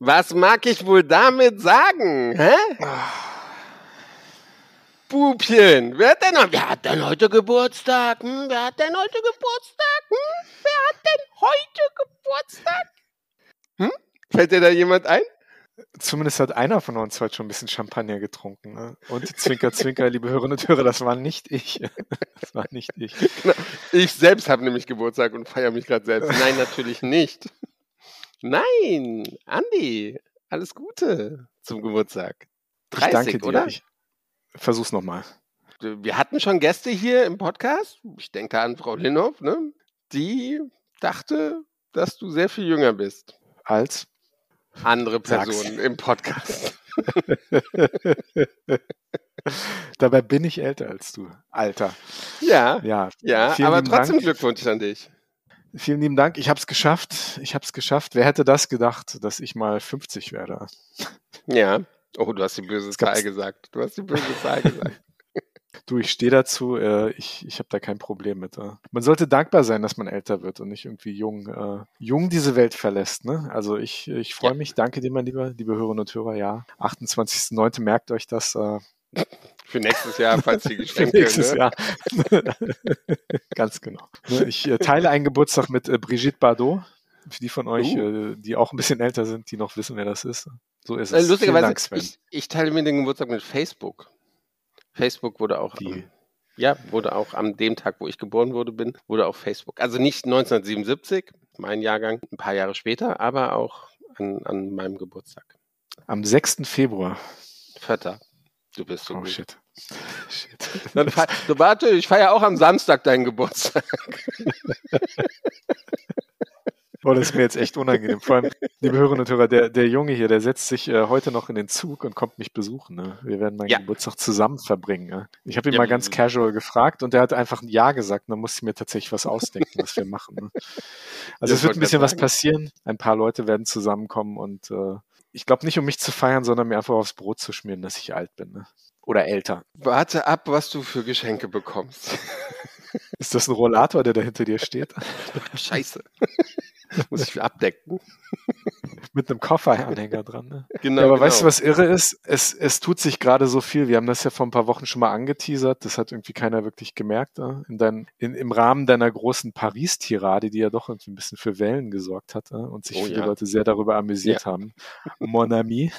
Was mag ich wohl damit sagen? Hä? Bubchen, wer hat denn, wer hat denn heute Geburtstag? Hm? Wer hat denn heute Geburtstag? Hm? Wer hat denn heute Geburtstag? Fällt dir da jemand ein? Zumindest hat einer von uns heute schon ein bisschen Champagner getrunken. Ne? Und Zwinker, Zwinker, liebe Hörerinnen und Hörer, das war nicht ich. Das war nicht ich. Genau. Ich selbst habe nämlich Geburtstag und feiere mich gerade selbst. Nein, natürlich nicht. Nein, Andi, alles Gute zum Geburtstag. 30, ich danke dir. oder? Ich versuch's nochmal. Wir hatten schon Gäste hier im Podcast. Ich denke an Frau Linhoff, ne? Die dachte, dass du sehr viel jünger bist. Als? Andere Sag's. Personen im Podcast. Dabei bin ich älter als du. Alter. Ja, Ja, ja, Vielen aber trotzdem Dank. Glückwunsch an dich. vielen lieben Dank. Ich habe es geschafft. Ich habe es geschafft. Wer hätte das gedacht, dass ich mal 50 werde? Ja. Oh, du hast die böse Zahl gesagt. Du hast die böse Zahl gesagt. Du, ich stehe dazu. Äh, ich ich habe da kein Problem mit. Äh. Man sollte dankbar sein, dass man älter wird und nicht irgendwie jung, äh, jung diese Welt verlässt. Ne? Also ich, ich freue Ja. mich. Danke dir, mein lieber, liebe Hörerinnen und Hörer. Ja, 28.09. merkt euch das. Äh, Für nächstes Jahr, falls die für Geschenke. nächstes ne? Jahr. Ganz genau. Ne, Ich äh, teile einen Geburtstag mit äh, Brigitte Bardot. Für die von euch, Uh. äh, die auch ein bisschen älter sind, die noch wissen, wer das ist. So ist Äh, es. Lustigerweise, ich, ich teile mir den Geburtstag mit Facebook. Facebook wurde auch, Die- am, ja, wurde auch am dem Tag, wo ich geboren wurde, bin, wurde auch Facebook. Also nicht 1977, mein Jahrgang, ein paar Jahre später, aber auch an, an meinem Geburtstag. Am 6. Februar. Vierter. Du bist so Oh gut. shit. shit. Dann fe- so, warte, ich feiere auch am Samstag deinen Geburtstag. Oh, das ist mir jetzt echt unangenehm. Vor allem, liebe Hörerinnen und Hörer, der, der Junge hier, der setzt sich äh, heute noch in den Zug und kommt mich besuchen. Ne? Wir werden meinen Ja. Geburtstag zusammen verbringen. Ne? Ich habe ihn Ja, mal ganz casual gefragt und der hat einfach ein Ja gesagt. Und dann musste ich mir tatsächlich was ausdenken, was wir machen. Ne? Also Ja, es wird ein bisschen was passieren. Ein paar Leute werden zusammenkommen und äh, ich glaube nicht, um mich zu feiern, sondern mir einfach aufs Brot zu schmieren, dass ich alt bin. Ne? Oder älter. Warte ab, was du für Geschenke bekommst. Ist das ein Rollator, der da hinter dir steht? Scheiße. Muss ich abdecken. Mit einem Kofferanhänger dran. Ne? Genau. Ja, aber genau. weißt du, was irre ist? Es, es tut sich gerade so viel. Wir haben das ja vor ein paar Wochen schon mal angeteasert. Das hat irgendwie keiner wirklich gemerkt. Äh? In dein, in, Im Rahmen deiner großen Paris-Tirade, die ja doch irgendwie ein bisschen für Wellen gesorgt hat äh? und sich Oh viele ja. Leute sehr darüber amüsiert haben. Mon ami.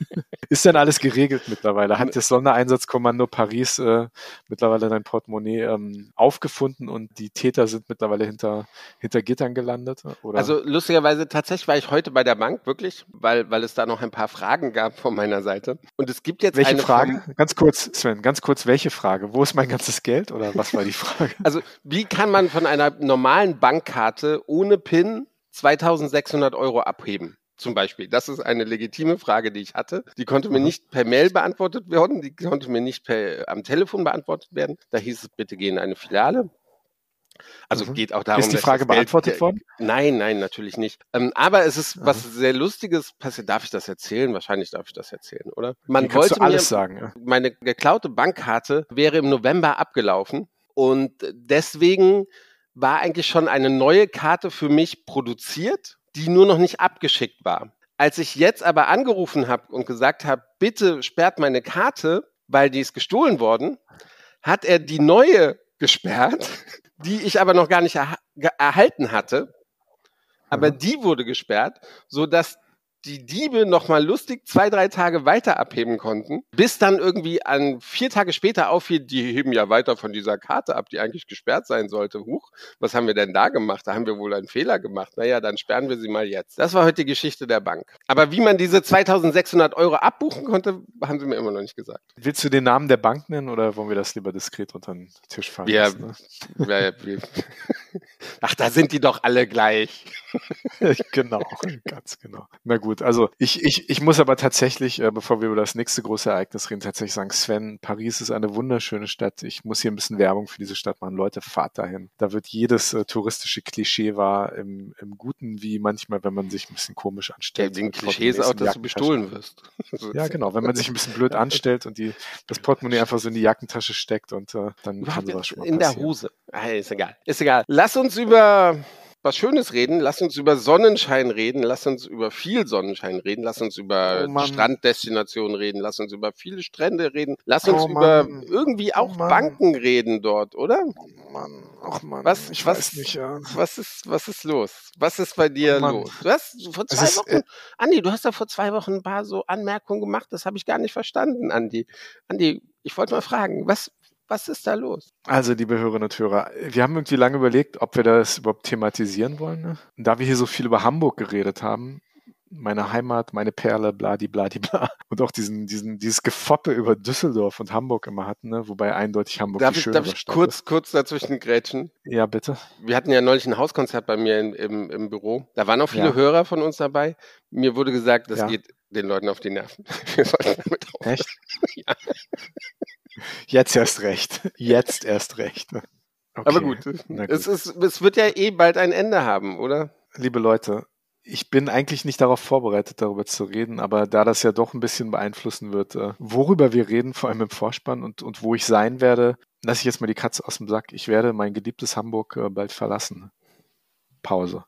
ist denn alles geregelt mittlerweile? Hat das Sondereinsatzkommando Paris äh, mittlerweile dein Portemonnaie ähm, aufgefunden und die Täter sind mittlerweile hinter, hinter Gittern gelandet? Oder? Also lustigerweise, tatsächlich war ich heute bei der Bank, wirklich, weil, weil es da noch ein paar Fragen gab von meiner Seite. Und es gibt jetzt welche eine Frage? Vom, Ganz kurz, Sven, ganz kurz, welche Frage? Wo ist mein ganzes Geld oder was war die Frage? also wie kann man von einer normalen Bankkarte ohne PIN 2600 Euro abheben? Zum Beispiel. Das ist eine legitime Frage, die ich hatte. Die konnte mir Mhm. nicht per Mail beantwortet werden, die konnte mir nicht per, am Telefon beantwortet werden. Da hieß es, bitte geh in eine Filiale. Also Mhm. geht auch darum, ist die Frage Geld- beantwortet worden? Nein, nein, natürlich nicht. Ähm, aber es ist was sehr Lustiges passiert. Darf ich das erzählen? Wahrscheinlich darf ich das erzählen, oder? Man Hier wollte alles mir, sagen. ja. meine geklaute Bankkarte wäre im November abgelaufen und deswegen war eigentlich schon eine neue Karte für mich produziert, die nur noch nicht abgeschickt war. Als ich jetzt aber angerufen habe und gesagt habe, bitte sperrt meine Karte, weil die ist gestohlen worden, hat er die neue gesperrt, die ich aber noch gar nicht ge- erhalten hatte. Aber Mhm. die wurde gesperrt, so dass die Diebe noch mal lustig zwei, drei Tage weiter abheben konnten, bis dann irgendwie an vier Tage später auffiel, die heben ja weiter von dieser Karte ab, die eigentlich gesperrt sein sollte. Huch, was haben wir denn da gemacht? Da haben wir wohl einen Fehler gemacht. Naja, dann sperren wir sie mal jetzt. Das war heute die Geschichte der Bank. Aber wie man diese 2600 Euro abbuchen konnte, haben sie mir immer noch nicht gesagt. Willst du den Namen der Bank nennen oder wollen wir das lieber diskret unter den Tisch fallen Ja. lassen? Wer- wie- Ach, da sind die doch alle gleich. genau, ganz genau. Na gut, gut. Also ich, ich, ich muss aber tatsächlich, äh, bevor wir über das nächste große Ereignis reden, tatsächlich sagen, Sven, Paris ist eine wunderschöne Stadt. Ich muss hier ein bisschen Werbung für diese Stadt machen. Leute, fahrt dahin. Da wird jedes äh, touristische Klischee wahr, im, im Guten wie manchmal, wenn man sich ein bisschen komisch anstellt. Ja, den Klischee ist auch, dass du bestohlen wirst. ja, genau. Wenn man sich ein bisschen blöd anstellt und die, das Portemonnaie einfach so in die Jackentasche steckt und äh, dann kann sowas schon mal In der Hose. Ah, ist egal. Ist egal. Lass uns über was Schönes reden. Lass uns über Sonnenschein reden. Lass uns über viel Sonnenschein reden. Lass uns über Oh Stranddestinationen reden. Lass uns über viele Strände reden. Lass uns Oh über Mann. irgendwie auch Oh. Banken reden dort, oder? Mann, ach Mann, Was- ich was- weiß nicht, ja. Was ist, was ist los? Was ist bei dir Oh Mann. los? Du hast vor zwei ist, Wochen, äh, Andi, du hast da vor zwei Wochen ein paar so Anmerkungen gemacht. Das habe ich gar nicht verstanden, Andi. Andi, ich wollte mal fragen, was, was ist da los? Also, liebe Hörerinnen und Hörer, wir haben irgendwie lange überlegt, ob wir das überhaupt thematisieren wollen. Ne? Und da wir hier so viel über Hamburg geredet haben, meine Heimat, meine Perle, bladi bladi bla. Und auch diesen, diesen, dieses Gefoppe über Düsseldorf und Hamburg immer hatten, ne? wobei eindeutig Hamburg Darf die ich, schönere darf ich Stadt kurz, kurz dazwischen grätschen? Ja, bitte. Wir hatten ja neulich ein Hauskonzert bei mir in, im, im Büro. Da waren auch viele Ja. Hörer von uns dabei. Mir wurde gesagt, das Ja. geht den Leuten auf die Nerven. Wir sollten damit aufhören. Echt? Jetzt erst recht. Jetzt erst recht. Okay. Aber gut, gut. Es, ist, es wird ja eh bald ein Ende haben, oder? liebe Leute, ich bin eigentlich nicht darauf vorbereitet, darüber zu reden, aber da das ja doch ein bisschen beeinflussen wird, äh, worüber wir reden, vor allem im Vorspann und, und wo ich sein werde, lasse ich jetzt mal die Katze aus dem Sack. Ich werde mein geliebtes Hamburg äh, bald verlassen. Pause.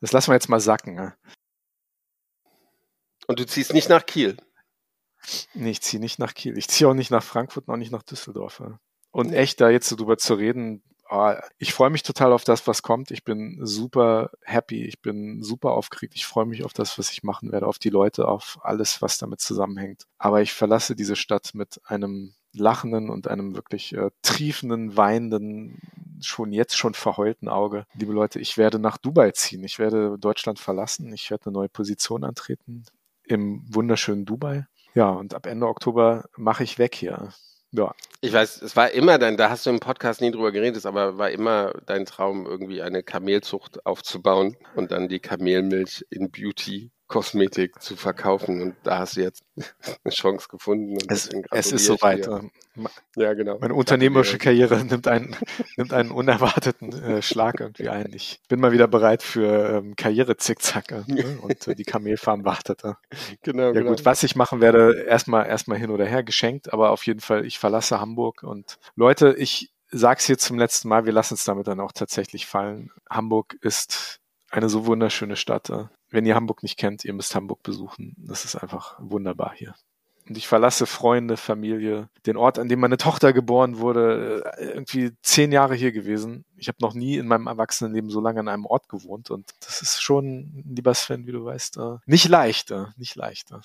Das lassen wir jetzt mal sacken. Ne? Und du ziehst nicht nach Kiel. Nee, ich ziehe nicht nach Kiel. Ich ziehe auch nicht nach Frankfurt auch nicht nach Düsseldorf. Ja. Und echt da jetzt so drüber zu reden, ah, ich freue mich total auf das, was kommt. Ich bin super happy, ich bin super aufgeregt. Ich freue mich auf das, was ich machen werde, auf die Leute, auf alles, was damit zusammenhängt. Aber ich verlasse diese Stadt mit einem lachenden und einem wirklich äh, triefenden, weinenden, schon jetzt schon verheulten Auge. Liebe Leute, ich werde nach Dubai ziehen. Ich werde Deutschland verlassen. Ich werde eine neue Position antreten im wunderschönen Dubai. Ja, und ab Ende Oktober mache ich weg hier. Ja, Ich weiß, es war immer dein, da hast du im Podcast nie drüber geredet, aber war immer dein Traum, irgendwie eine Kamelzucht aufzubauen und dann die Kamelmilch in Beauty Kosmetik zu verkaufen. Und da hast du jetzt eine Chance gefunden. Und es, es ist soweit. Ähm, Ja, genau. Meine unternehmerische Karriere nimmt einen, nimmt einen unerwarteten äh, Schlag irgendwie ein. Ich bin mal wieder bereit für ähm, Karriere-Zickzacke ne? und äh, die Kamelfarm wartete. Genau, Ja genau. gut, was ich machen werde, erstmal erstmal hin oder her geschenkt, aber auf jeden Fall, ich verlasse Hamburg und Leute, ich sag's hier zum letzten Mal, wir lassen es damit dann auch tatsächlich fallen. Hamburg ist eine so wunderschöne Stadt. Wenn ihr Hamburg nicht kennt, ihr müsst Hamburg besuchen. Das ist einfach wunderbar hier. Und ich verlasse Freunde, Familie, den Ort, an dem meine Tochter geboren wurde, äh, irgendwie zehn Jahre hier gewesen. Ich habe noch nie in meinem Erwachsenenleben so lange an einem Ort gewohnt und das ist schon, lieber Sven, wie du weißt, äh, nicht leicht, äh, nicht leicht. äh.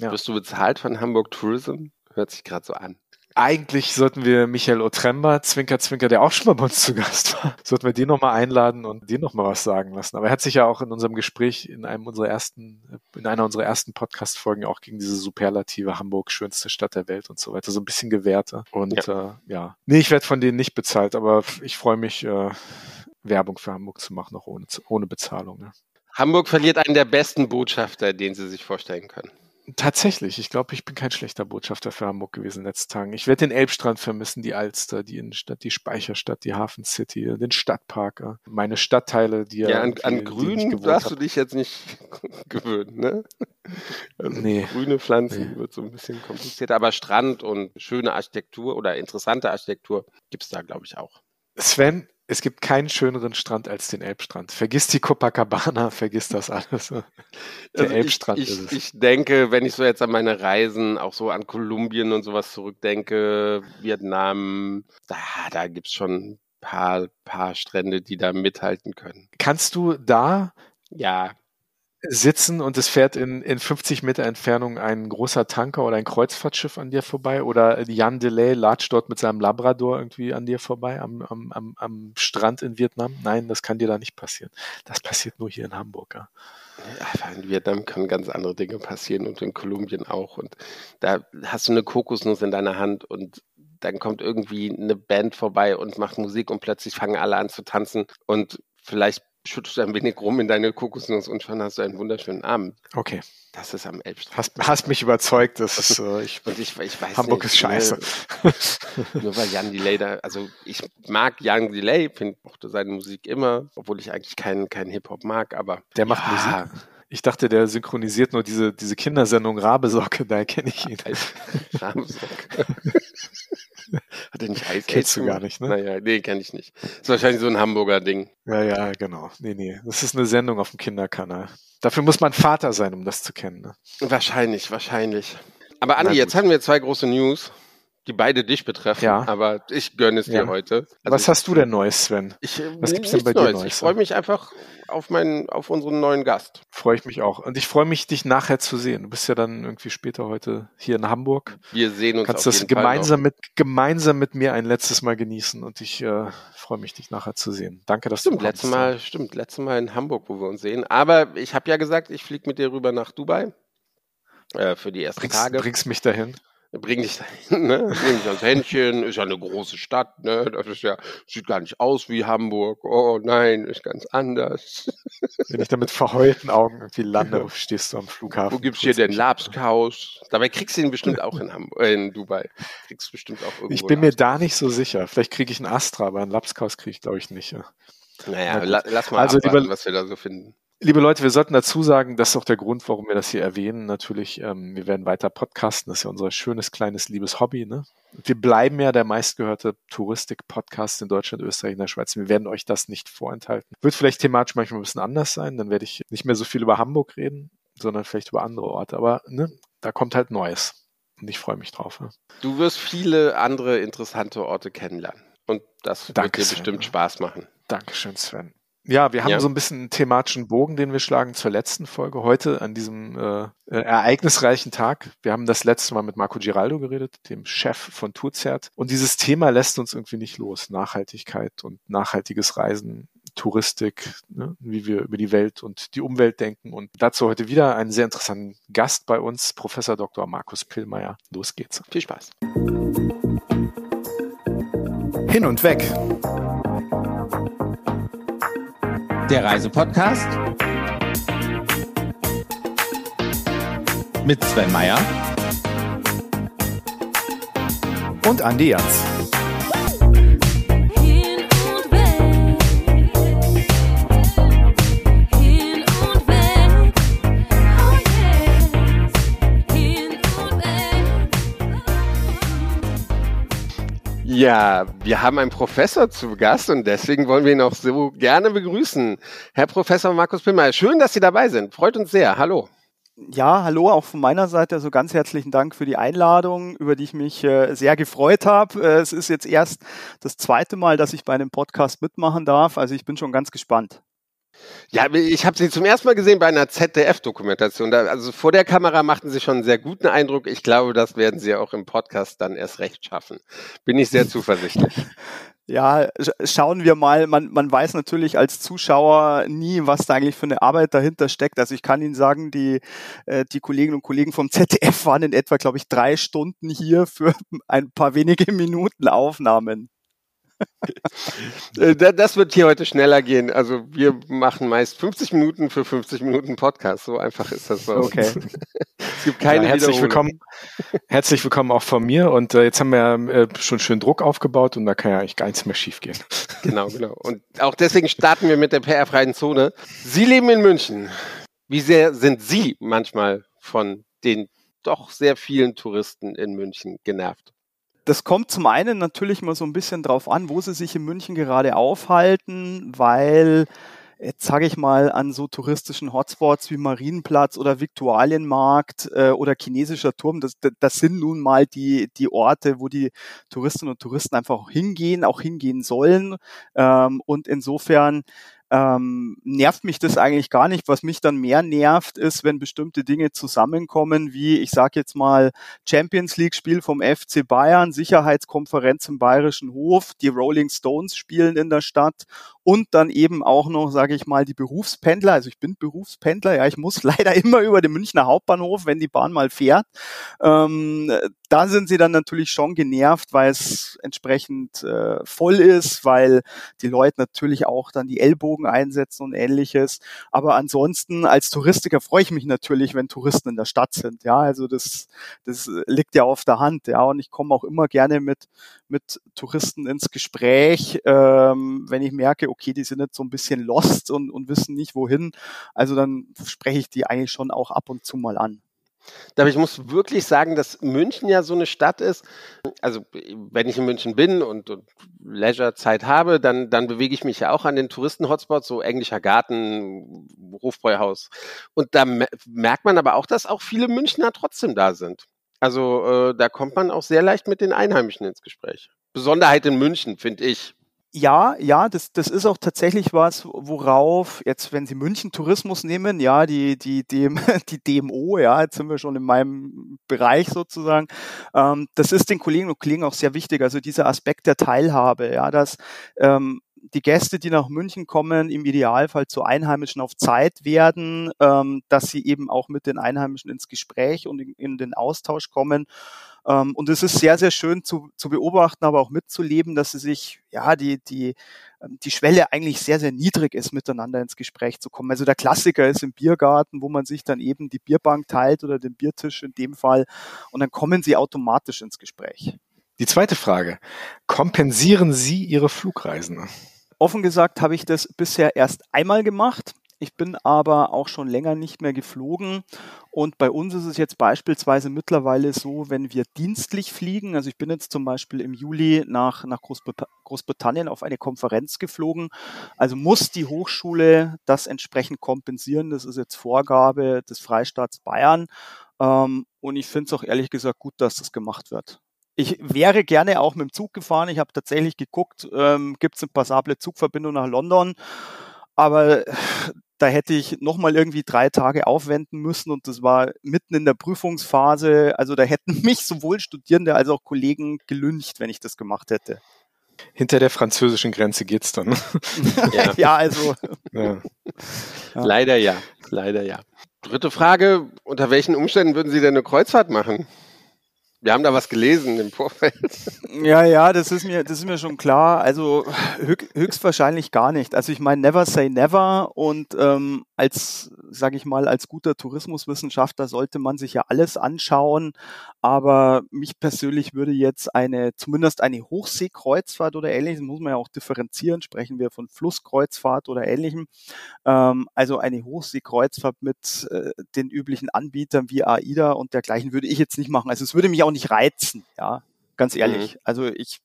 Ja. Wirst du bezahlt von Hamburg Tourism? Hört sich gerade so an. Eigentlich sollten wir Michael Otremba, Zwinker Zwinker, der auch schon mal bei uns zu Gast war, sollten wir den nochmal einladen und den nochmal was sagen lassen. Aber er hat sich ja auch in unserem Gespräch in einem unserer ersten, in einer unserer ersten Podcast-Folgen auch gegen diese Superlative Hamburg, schönste Stadt der Welt und so weiter, so ein bisschen gewährte. Und ja, äh, ja. nee, ich werde von denen nicht bezahlt, aber ich freue mich, äh, Werbung für Hamburg zu machen, auch ohne, ohne Bezahlung. Ne? Hamburg verliert einen der besten Botschafter, den sie sich vorstellen können. Tatsächlich, ich glaube, ich bin kein schlechter Botschafter für Hamburg gewesen in den letzten Tagen. Ich werde den Elbstrand vermissen, die Alster, die Innenstadt, die Speicherstadt, die Hafen City, den Stadtpark, äh, meine Stadtteile, die Ja, an, an Grün darfst du dich jetzt nicht gewöhnen, ne? Also Nee. grüne Pflanzen Nee. wird so ein bisschen komplizierter, aber Strand und schöne Architektur oder interessante Architektur gibt's da, glaube ich, auch. Sven, es gibt keinen schöneren Strand als den Elbstrand. Vergiss die Copacabana, vergiss das alles. Der Also Elbstrand ich, ist ich, es. ich denke, wenn ich so jetzt an meine Reisen, auch so an Kolumbien und sowas zurückdenke, Vietnam, da, da gibt's schon ein paar, paar Strände, die da mithalten können. Kannst du da Ja, sitzen und es fährt in, in 50 Meter Entfernung ein großer Tanker oder ein Kreuzfahrtschiff an dir vorbei oder Jan Delay latscht dort mit seinem Labrador irgendwie an dir vorbei am, am, am, am Strand in Vietnam? Nein, das kann dir da nicht passieren. Das passiert nur hier in Hamburg. Ja. In Vietnam können ganz andere Dinge passieren und in Kolumbien auch. Und da hast du eine Kokosnuss in deiner Hand und dann kommt irgendwie eine Band vorbei und macht Musik und plötzlich fangen alle an zu tanzen und vielleicht schüttest ein wenig rum in deine Kokosnuss und schon hast du einen wunderschönen Abend. Okay. Das ist am Elbstrand. Hast, hast mich überzeugt, dass es, äh, ich, ich, ich weiß Hamburg nicht, ist scheiße. Ne, nur weil Jan Delay da, also ich mag Jan Delay, finde mochte seine Musik immer, obwohl ich eigentlich keinen keinen Hip-Hop mag, aber Der macht ja, Ich dachte, der synchronisiert nur diese, diese Kindersendung Rabesocke, daher kenne ich ihn. Rahmensock. Hat er nicht Eis Kennst du gar nicht, ne? Naja, nee, kenne ich nicht. Ist wahrscheinlich so ein Hamburger Ding. Ja, ja, genau. Nee, nee. Das ist eine Sendung auf dem Kinderkanal. Dafür muss man Vater sein, um das zu kennen. Ne? Wahrscheinlich, wahrscheinlich. Aber Andi, jetzt haben wir zwei große News, die beide dich betreffen, Ja. aber ich gönne es dir Ja. heute. Also Was hast du denn Neues, Sven? Ich, äh, Was gibt's denn bei dir Neues. Neues? Ich freue mich einfach auf meinen, auf unseren neuen Gast. Freue ich mich auch. Und ich freue mich, dich nachher zu sehen. Du bist ja dann irgendwie später heute hier in Hamburg. Wir sehen uns Kannst auf das jeden Fall gemeinsam mit, gemeinsam mit mir ein letztes Mal genießen und ich äh, freue mich, dich nachher zu sehen. Danke, dass Stimmt, du kommst. letztes Mal, stimmt, letztes Mal in Hamburg, wo wir uns sehen. Aber ich habe ja gesagt, ich fliege mit dir rüber nach Dubai äh, für die ersten Bringst, Tage. bringst mich dahin. Bring dich dahin, ne? Bring dich ans Händchen, ist ja eine große Stadt, ne? Das ist ja, sieht gar nicht aus wie Hamburg. Oh nein, ist ganz anders. Wenn ich da mit verheulten Augen irgendwie lande, stehst du am Flughafen. Wo gibt's hier den Labskaus? Dabei kriegst du ihn bestimmt auch in Hamburg, äh, in Dubai. Kriegst du bestimmt auch irgendwo. Ich bin mir da nicht so sicher. Vielleicht kriege ich einen Astra, aber einen Lapskaus kriege ich, glaube ich, nicht. Ja. Naja, Na la, lass mal Also, abwarten, was wir da so finden. Liebe Leute, wir sollten dazu sagen, das ist auch der Grund, warum wir das hier erwähnen. Natürlich, ähm, wir werden weiter podcasten. Das ist ja unser schönes, kleines, liebes Hobby. Ne? Wir bleiben ja der meistgehörte Touristik-Podcast in Deutschland, Österreich und der Schweiz. Wir werden euch das nicht vorenthalten. Wird vielleicht thematisch manchmal ein bisschen anders sein. Dann werde ich nicht mehr so viel über Hamburg reden, sondern vielleicht über andere Orte. Aber ne, da kommt halt Neues. Und ich freue mich drauf. Ja. Du wirst viele andere interessante Orte kennenlernen. Und das wird Danke, dir Sven. bestimmt Spaß machen. Dankeschön, Sven. Ja, wir haben Ja. so ein bisschen einen thematischen Bogen, den wir schlagen zur letzten Folge heute an diesem äh, äh, ereignisreichen Tag. Wir haben das letzte Mal mit Marco Giraldo geredet, dem Chef von Tourzert. Und dieses Thema lässt uns irgendwie nicht los. Nachhaltigkeit und nachhaltiges Reisen, Touristik, ne, wie wir über die Welt und die Umwelt denken. Und dazu heute wieder einen sehr interessanten Gast bei uns, Professor Dr. Markus Pillmeier. Los geht's. Viel Spaß. Hin und weg. Der Reisepodcast mit Sven Meyer Und Andi Jans. Ja, wir haben einen Professor zu Gast und deswegen wollen wir ihn auch so gerne begrüßen. Herr Professor Markus Pillmeier, schön, dass Sie dabei sind. Freut uns sehr. Hallo. Ja, hallo, auch von meiner Seite. Also ganz herzlichen Dank für die Einladung, über die ich mich äh, sehr gefreut habe. Äh, es ist jetzt erst das zweite Mal, dass ich bei einem Podcast mitmachen darf. Also ich bin schon ganz gespannt. Ja, ich habe Sie zum ersten Mal gesehen bei einer ZDF-Dokumentation. Also vor der Kamera machten Sie schon einen sehr guten Eindruck. Ich glaube, das werden Sie auch im Podcast dann erst recht schaffen. Bin ich sehr zuversichtlich. Ja, sch schauen wir mal. Man, man weiß natürlich als Zuschauer nie, was da eigentlich für eine Arbeit dahinter steckt. Also ich kann Ihnen sagen, die, äh, die Kolleginnen und Kollegen vom ZDF waren in etwa, glaube ich, drei Stunden hier für ein paar wenige Minuten Aufnahmen. Äh, da- Das wird hier heute schneller gehen. Also wir machen meist 50 Minuten für 50 Minuten Podcast. So einfach ist das bei. Okay. Es gibt keine ja, herzlich willkommen. Herzlich willkommen auch von mir. Und äh, jetzt haben wir äh, schon schön Druck aufgebaut und da kann ja eigentlich gar nichts mehr schiefgehen. Genau, genau. Und auch deswegen starten wir mit der PR-freien Zone. Sie leben in München. Wie sehr sind Sie manchmal von den doch sehr vielen Touristen in München genervt? Das kommt zum einen natürlich mal so ein bisschen drauf an, wo sie sich in München gerade aufhalten, weil jetzt sage ich mal an so touristischen Hotspots wie Marienplatz oder Viktualienmarkt äh, oder chinesischer Turm, das, das- sind nun mal die, die Orte, wo die Touristinnen und Touristen einfach hingehen, auch hingehen sollen. Ähm, und insofern ähm, nervt mich das eigentlich gar nicht. Was mich dann mehr nervt, ist, wenn bestimmte Dinge zusammenkommen, wie ich sage jetzt mal Champions League Spiel vom FC Bayern, Sicherheitskonferenz im Bayerischen Hof, die Rolling Stones spielen in der Stadt und dann eben auch noch, sage ich mal, die Berufspendler. Also ich bin Berufspendler, ja, ich muss leider immer über den Münchner Hauptbahnhof, wenn die Bahn mal fährt. Ähm, da sind sie dann natürlich schon genervt, weil es entsprechend äh, voll ist, weil die Leute natürlich auch dann die Ellbogen einsetzen und ähnliches. Aber ansonsten als Touristiker freue ich mich natürlich, wenn Touristen in der Stadt sind. Ja, also das, das liegt ja auf der Hand. Ja, und ich komme auch immer gerne mit mit Touristen ins Gespräch, ähm, wenn ich merke, okay, die sind jetzt so ein bisschen lost und, und wissen nicht wohin. Also dann spreche ich die eigentlich schon auch ab und zu mal an. Aber ich muss wirklich sagen, dass München ja so eine Stadt ist. Also, wenn ich in München bin und, und Leisure-Zeit habe, dann, dann bewege ich mich ja auch an den Touristen-Hotspots, so englischer Garten, Hofbräuhaus. Und da me- merkt man aber auch, dass auch viele Münchner trotzdem da sind. Also, äh, da kommt man auch sehr leicht mit den Einheimischen ins Gespräch. Besonderheit in München, finde ich. Ja, ja, das, das ist auch tatsächlich was, worauf jetzt, wenn Sie München Tourismus nehmen, ja, die, die, DM, die DMO, ja, jetzt sind wir schon in meinem Bereich sozusagen, ähm, das ist den Kolleginnen und Kollegen auch sehr wichtig, also dieser Aspekt der Teilhabe, ja, dass ähm, die Gäste, die nach München kommen, im Idealfall zu Einheimischen auf Zeit werden, ähm, dass sie eben auch mit den Einheimischen ins Gespräch und in, in den Austausch kommen. Ähm, und es ist sehr, sehr schön zu, zu beobachten, aber auch mitzuleben, dass sie sich, ja, die, die, ähm, die Schwelle eigentlich sehr, sehr niedrig ist, miteinander ins Gespräch zu kommen. Also der Klassiker ist im Biergarten, wo man sich dann eben die Bierbank teilt oder den Biertisch in dem Fall und dann kommen sie automatisch ins Gespräch. Die zweite Frage. Kompensieren Sie Ihre Flugreisen? Offen gesagt habe ich das bisher erst einmal gemacht. Ich bin aber auch schon länger nicht mehr geflogen. Und bei uns ist es jetzt beispielsweise mittlerweile so, wenn wir dienstlich fliegen, also ich bin jetzt zum Beispiel im Juli nach, nach Großbrit Großbritannien auf eine Konferenz geflogen, also muss die Hochschule das entsprechend kompensieren. Das ist jetzt Vorgabe des Freistaats Bayern. Ähm, und ich finde es auch ehrlich gesagt gut, dass das gemacht wird. Ich wäre gerne auch mit dem Zug gefahren. Ich habe tatsächlich geguckt, ähm, gibt es eine passable Zugverbindung nach London. Aber da hätte ich nochmal irgendwie drei Tage aufwenden müssen und das war mitten in der Prüfungsphase. Also da hätten mich sowohl Studierende als auch Kollegen gelüncht, wenn ich das gemacht hätte. Hinter der französischen Grenze geht's dann. Ja, ja also. ja. Ja. Leider ja. Leider ja. Dritte Frage. Unter welchen Umständen würden Sie denn eine Kreuzfahrt machen? Wir haben da was gelesen im Vorfeld. Ja, ja, das ist mir, das ist mir schon klar. Also höch, höchstwahrscheinlich gar nicht. Also ich meine, never say never. Und ähm, als, sage ich mal, als guter Tourismuswissenschaftler sollte man sich ja alles anschauen. Aber mich persönlich würde jetzt eine, zumindest eine Hochseekreuzfahrt oder ähnliches, muss man ja auch differenzieren. Sprechen wir von Flusskreuzfahrt oder ähnlichem. Ähm, also eine Hochseekreuzfahrt mit äh, den üblichen Anbietern wie AIDA und dergleichen würde ich jetzt nicht machen. Also es würde mich auch nicht reizen, ja. Ganz ehrlich. Also ich,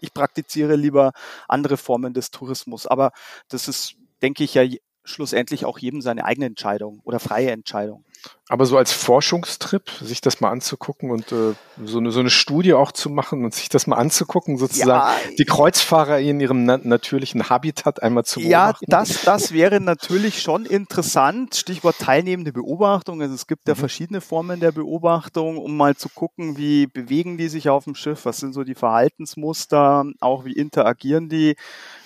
ich praktiziere lieber andere Formen des Tourismus. Aber das ist, denke ich, ja schlussendlich auch jedem seine eigene Entscheidung oder freie Entscheidung. Aber so als Forschungstrip, sich das mal anzugucken und äh, so, eine, so eine Studie auch zu machen und sich das mal anzugucken, sozusagen Ja. die Kreuzfahrer in ihrem na natürlichen Habitat einmal zu Ja, beobachten. das, das wäre natürlich schon interessant. Stichwort teilnehmende Beobachtung. Also es gibt ja verschiedene Formen der Beobachtung, um mal zu gucken, wie bewegen die sich auf dem Schiff, was sind so die Verhaltensmuster, auch wie interagieren die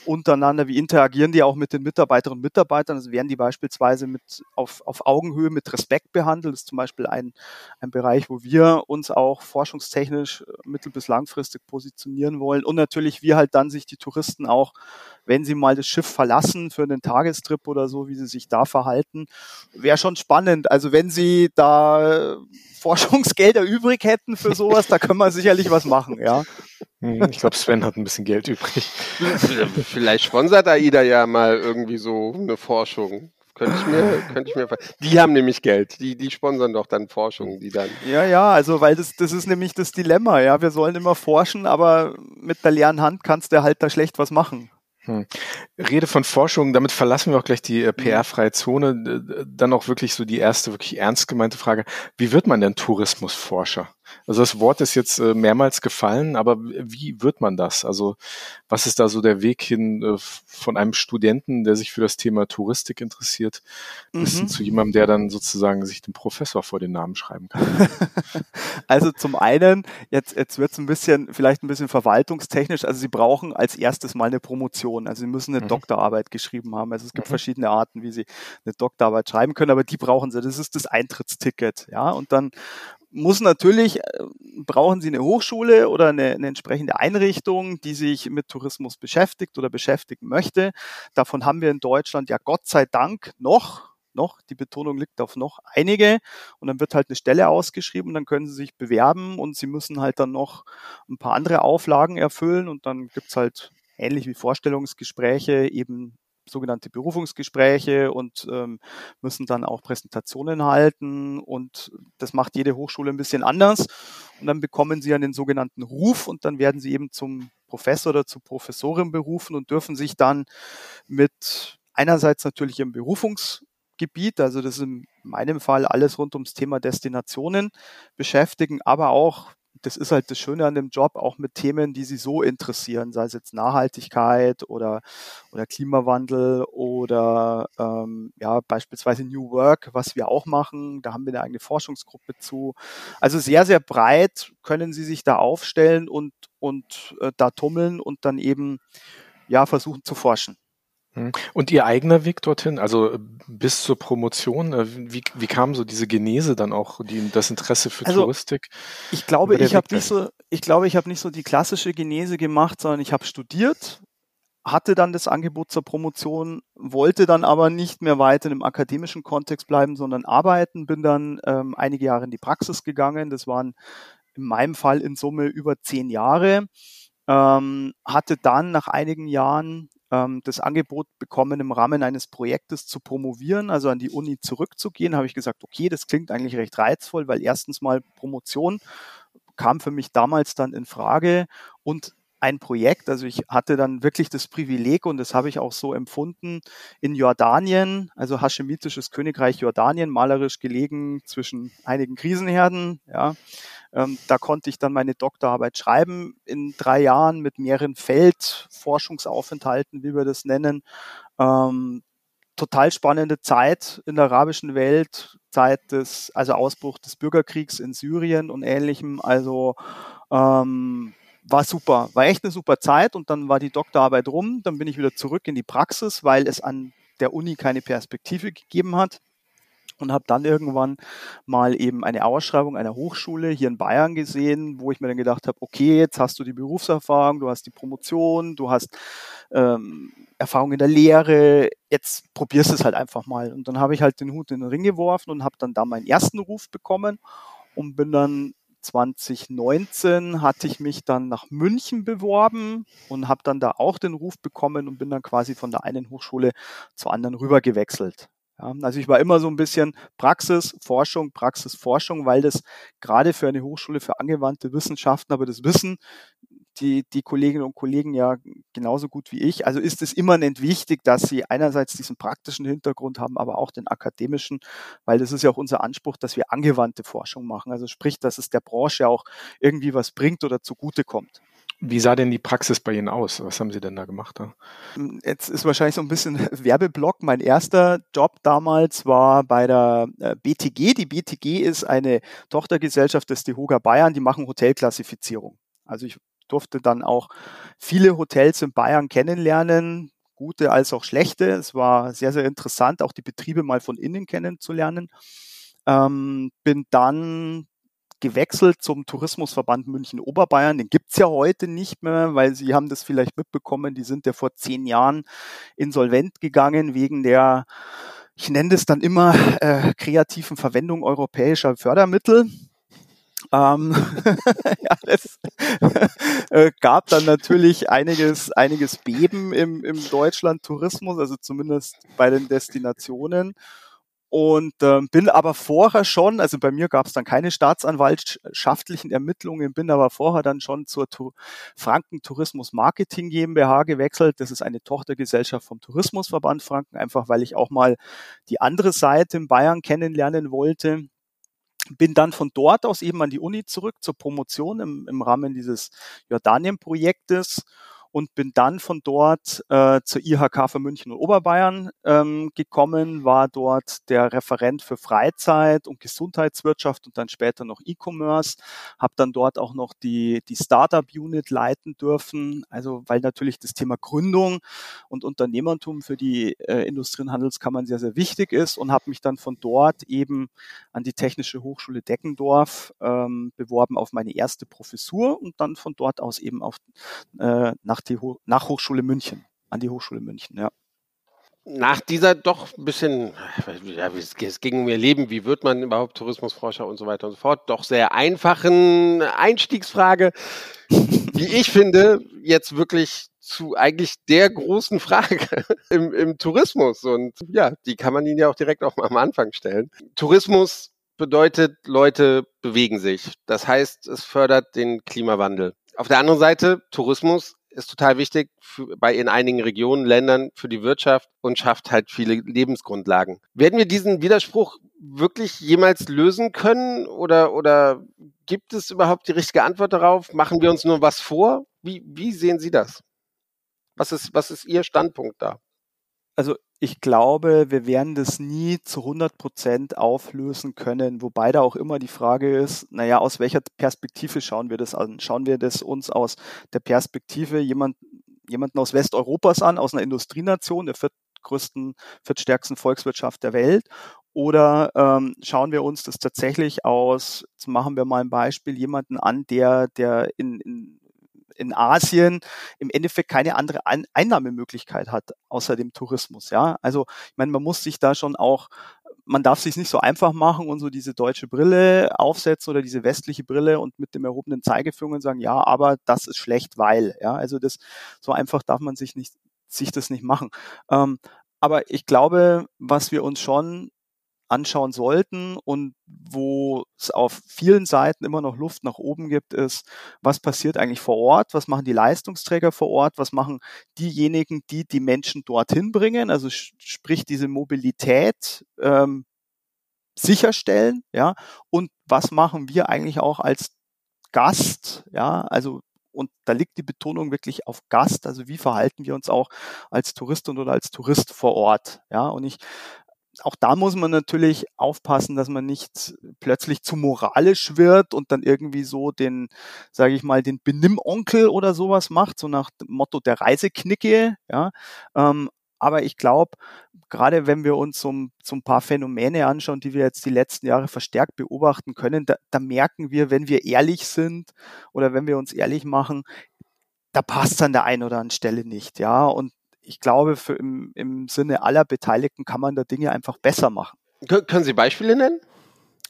untereinander, wie interagieren die auch mit den Mitarbeiterinnen und Mitarbeitern. Also werden die beispielsweise mit auf, auf Augenhöhe mit Respekt behandelt. Das ist zum Beispiel ein, ein Bereich, wo wir uns auch forschungstechnisch äh, mittel- bis langfristig positionieren wollen. Und natürlich, wie halt dann sich die Touristen auch, wenn sie mal das Schiff verlassen für einen Tagestrip oder so, wie sie sich da verhalten, wäre schon spannend. Also wenn sie da äh, Forschungsgelder übrig hätten für sowas, da können wir sicherlich was machen, ja. Hm, Ich glaube, Sven hat ein bisschen Geld übrig. Vielleicht sponsert AIDA ja mal irgendwie so eine Forschung. Könnte ich mir, könnte ich mir, die haben nämlich Geld. Die, die sponsern doch dann Forschung, die dann. Ja, ja, also weil das, das ist nämlich das Dilemma, ja. Wir sollen immer forschen, aber mit der leeren Hand kannst du halt da schlecht was machen. Hm. Rede von Forschung, damit verlassen wir auch gleich die äh, PR-freie Zone. Dann auch wirklich so die erste wirklich ernst gemeinte Frage. Wie wird man denn Tourismusforscher? Also das Wort ist jetzt äh, mehrmals gefallen, aber wie wird man das? Also was ist da so der Weg hin äh, von einem Studenten, der sich für das Thema Touristik interessiert, bis hin Mhm. zu jemandem, der dann sozusagen sich den Professor vor den Namen schreiben kann? Also zum einen, jetzt, jetzt wird's ein bisschen, vielleicht ein bisschen verwaltungstechnisch, also Sie brauchen als erstes mal eine Promotion. Also Sie müssen eine Mhm. Doktorarbeit geschrieben haben. Also es gibt Mhm. verschiedene Arten, wie Sie eine Doktorarbeit schreiben können, aber die brauchen Sie. Das ist das Eintrittsticket, ja. Und dann muss natürlich, äh, brauchen Sie eine Hochschule oder eine, eine entsprechende Einrichtung, die sich mit Tourismus beschäftigt oder beschäftigen möchte. Davon haben wir in Deutschland ja Gott sei Dank noch, noch, die Betonung liegt auf noch einige und dann wird halt eine Stelle ausgeschrieben, dann können Sie sich bewerben und Sie müssen halt dann noch ein paar andere Auflagen erfüllen und dann gibt's halt ähnlich wie Vorstellungsgespräche eben sogenannte Berufungsgespräche und ähm, müssen dann auch Präsentationen halten und das macht jede Hochschule ein bisschen anders. Und dann bekommen sie einen sogenannten Ruf und dann werden sie eben zum Professor oder zur Professorin berufen und dürfen sich dann mit einerseits natürlich ihrem Berufungsgebiet, also das ist in meinem Fall alles rund ums Thema Destinationen beschäftigen, aber auch das ist halt das Schöne an dem Job, auch mit Themen, die sie so interessieren, sei es jetzt Nachhaltigkeit oder, oder Klimawandel oder ähm, ja, beispielsweise New Work, was wir auch machen. Da haben wir eine eigene Forschungsgruppe zu. Also sehr, sehr breit können sie sich da aufstellen und, und äh, da tummeln und dann eben ja versuchen zu forschen. Hm. Und Ihr eigener Weg dorthin, also äh, bis zur Promotion, äh, wie, wie kam so diese Genese dann auch, die, das Interesse für Also, Touristik? Ich glaube, ich habe nicht so, ich glaube, ich habe nicht so die klassische Genese gemacht, sondern ich habe studiert, hatte dann das Angebot zur Promotion, wollte dann aber nicht mehr weiter im akademischen Kontext bleiben, sondern arbeiten, bin dann ähm, einige Jahre in die Praxis gegangen. Das waren in meinem Fall in Summe über zehn Jahre. Ähm, hatte dann nach einigen Jahren ähm, das Angebot bekommen, im Rahmen eines Projektes zu promovieren, also an die Uni zurückzugehen. Habe ich gesagt, okay, das klingt eigentlich recht reizvoll, weil erstens mal Promotion kam für mich damals dann in Frage und ein Projekt, also ich hatte dann wirklich das Privileg und das habe ich auch so empfunden, in Jordanien, also Haschemitisches Königreich Jordanien, malerisch gelegen zwischen einigen Krisenherden, ja, ähm, da konnte ich dann meine Doktorarbeit schreiben in drei Jahren mit mehreren Feldforschungsaufenthalten, wie wir das nennen. Ähm, total spannende Zeit in der arabischen Welt, Zeit des, also Ausbruch des Bürgerkriegs in Syrien und ähnlichem. Also ähm, war super, war echt eine super Zeit und dann war die Doktorarbeit rum, dann bin ich wieder zurück in die Praxis, weil es an der Uni keine Perspektive gegeben hat und habe dann irgendwann mal eben eine Ausschreibung einer Hochschule hier in Bayern gesehen, wo ich mir dann gedacht habe, okay, jetzt hast du die Berufserfahrung, du hast die Promotion, du hast ähm, Erfahrung in der Lehre, jetzt probierst es halt einfach mal. Und dann habe ich halt den Hut in den Ring geworfen und habe dann da meinen ersten Ruf bekommen und bin dann 2019 hatte ich mich dann nach München beworben und habe dann da auch den Ruf bekommen und bin dann quasi von der einen Hochschule zur anderen rüber gewechselt. Ja, also ich war immer so ein bisschen Praxis, Forschung, Praxis, Forschung, weil das gerade für eine Hochschule für angewandte Wissenschaften, aber das Wissen die, die Kolleginnen und Kollegen ja genauso gut wie ich. Also ist es immanent wichtig, dass sie einerseits diesen praktischen Hintergrund haben, aber auch den akademischen, weil das ist ja auch unser Anspruch, dass wir angewandte Forschung machen. Also sprich, dass es der Branche auch irgendwie was bringt oder zugutekommt. Wie sah denn die Praxis bei Ihnen aus? Was haben Sie denn da gemacht? Da? Jetzt ist wahrscheinlich so ein bisschen Werbeblock. Mein erster Job damals war bei der äh, BTG. Die BTG ist eine Tochtergesellschaft des DEHOGA Bayern, die machen Hotelklassifizierung. Also ich durfte dann auch viele Hotels in Bayern kennenlernen, gute als auch schlechte. Es war sehr, sehr interessant, auch die Betriebe mal von innen kennenzulernen. Ähm, bin dann gewechselt zum Tourismusverband München Oberbayern. Den gibt's ja heute nicht mehr, weil Sie haben das vielleicht mitbekommen, die sind ja vor zehn Jahren insolvent gegangen wegen der, ich nenne das dann immer, äh, kreativen Verwendung europäischer Fördermittel. Ähm, ja, es äh, gab dann natürlich einiges, einiges Beben im, im Deutschland-Tourismus, also zumindest bei den Destinationen. Und ähm, bin aber vorher schon, also bei mir gab es dann keine staatsanwaltschaftlichen Ermittlungen, bin aber vorher dann schon zur tu Franken Tourismus Marketing GmbH gewechselt. Das ist eine Tochtergesellschaft vom Tourismusverband Franken, einfach weil ich auch mal die andere Seite in Bayern kennenlernen wollte bin dann von dort aus eben an die Uni zurück zur Promotion im, im Rahmen dieses Jordanien-Projektes und bin dann von dort äh, zur IHK für München und Oberbayern ähm, gekommen, war dort der Referent für Freizeit und Gesundheitswirtschaft und dann später noch E-Commerce, habe dann dort auch noch die, die Startup-Unit leiten dürfen, also weil natürlich das Thema Gründung und Unternehmertum für die äh, Industrie- und Handelskammern sehr, sehr wichtig ist und habe mich dann von dort eben an die Technische Hochschule Deckendorf ähm, beworben auf meine erste Professur und dann von dort aus eben auf, äh, nach, die Ho nach Hochschule München, an die Hochschule München, ja. Nach dieser doch ein bisschen, ja, es ging um ihr Leben, wie wird man überhaupt Tourismusforscher und so weiter und so fort, doch sehr einfachen Einstiegsfrage, wie ich finde, jetzt wirklich zu eigentlich der großen Frage im, im Tourismus. Und ja, die kann man Ihnen ja auch direkt auch mal am Anfang stellen. Tourismus bedeutet, Leute bewegen sich. Das heißt, es fördert den Klimawandel. Auf der anderen Seite, Tourismus ist total wichtig für, bei in einigen Regionen, Ländern für die Wirtschaft und schafft halt viele Lebensgrundlagen. Werden wir diesen Widerspruch wirklich jemals lösen können oder, oder gibt es überhaupt die richtige Antwort darauf? Machen wir uns nur was vor? Wie, wie sehen Sie das? Was ist, was ist Ihr Standpunkt da? Also ich glaube, wir werden das nie zu 100 Prozent auflösen können, wobei da auch immer die Frage ist, naja, aus welcher Perspektive schauen wir das an? Schauen wir das uns aus der Perspektive jemand, jemanden aus Westeuropas an, aus einer Industrienation, der viertgrößten, viertstärksten Volkswirtschaft der Welt? Oder ähm, schauen wir uns das tatsächlich aus, jetzt machen wir mal ein Beispiel, jemanden an, der, der in, in in Asien im Endeffekt keine andere Ein Einnahmemöglichkeit hat, außer dem Tourismus. Ja, also ich meine, man muss sich da schon auch man darf sich nicht so einfach machen und so diese deutsche Brille aufsetzen oder diese westliche Brille und mit dem erhobenen Zeigefinger sagen, ja, aber das ist schlecht, weil, ja, also das so einfach darf man sich nicht sich das nicht machen. Ähm, aber ich glaube, was wir uns schon anschauen sollten und wo es auf vielen Seiten immer noch Luft nach oben gibt, ist, was passiert eigentlich vor Ort, was machen die Leistungsträger vor Ort, was machen diejenigen, die die Menschen dorthin bringen, also sprich diese Mobilität ähm, sicherstellen, ja, und was machen wir eigentlich auch als Gast, ja, also und da liegt die Betonung wirklich auf Gast, also wie verhalten wir uns auch als Touristin oder als Tourist vor Ort, ja, und ich auch da muss man natürlich aufpassen, dass man nicht plötzlich zu moralisch wird und dann irgendwie so den, sage ich mal, den Benimmonkel oder sowas macht, so nach dem Motto der Reiseknicke, ja. Ähm, aber ich glaube, gerade wenn wir uns so, so, ein paar Phänomene anschauen, die wir jetzt die letzten Jahre verstärkt beobachten können, da, da merken wir, wenn wir ehrlich sind oder wenn wir uns ehrlich machen, da passt an der einen oder anderen Stelle nicht, ja. Und ich glaube, für im, im Sinne aller Beteiligten kann man da Dinge einfach besser machen. Können Sie Beispiele nennen?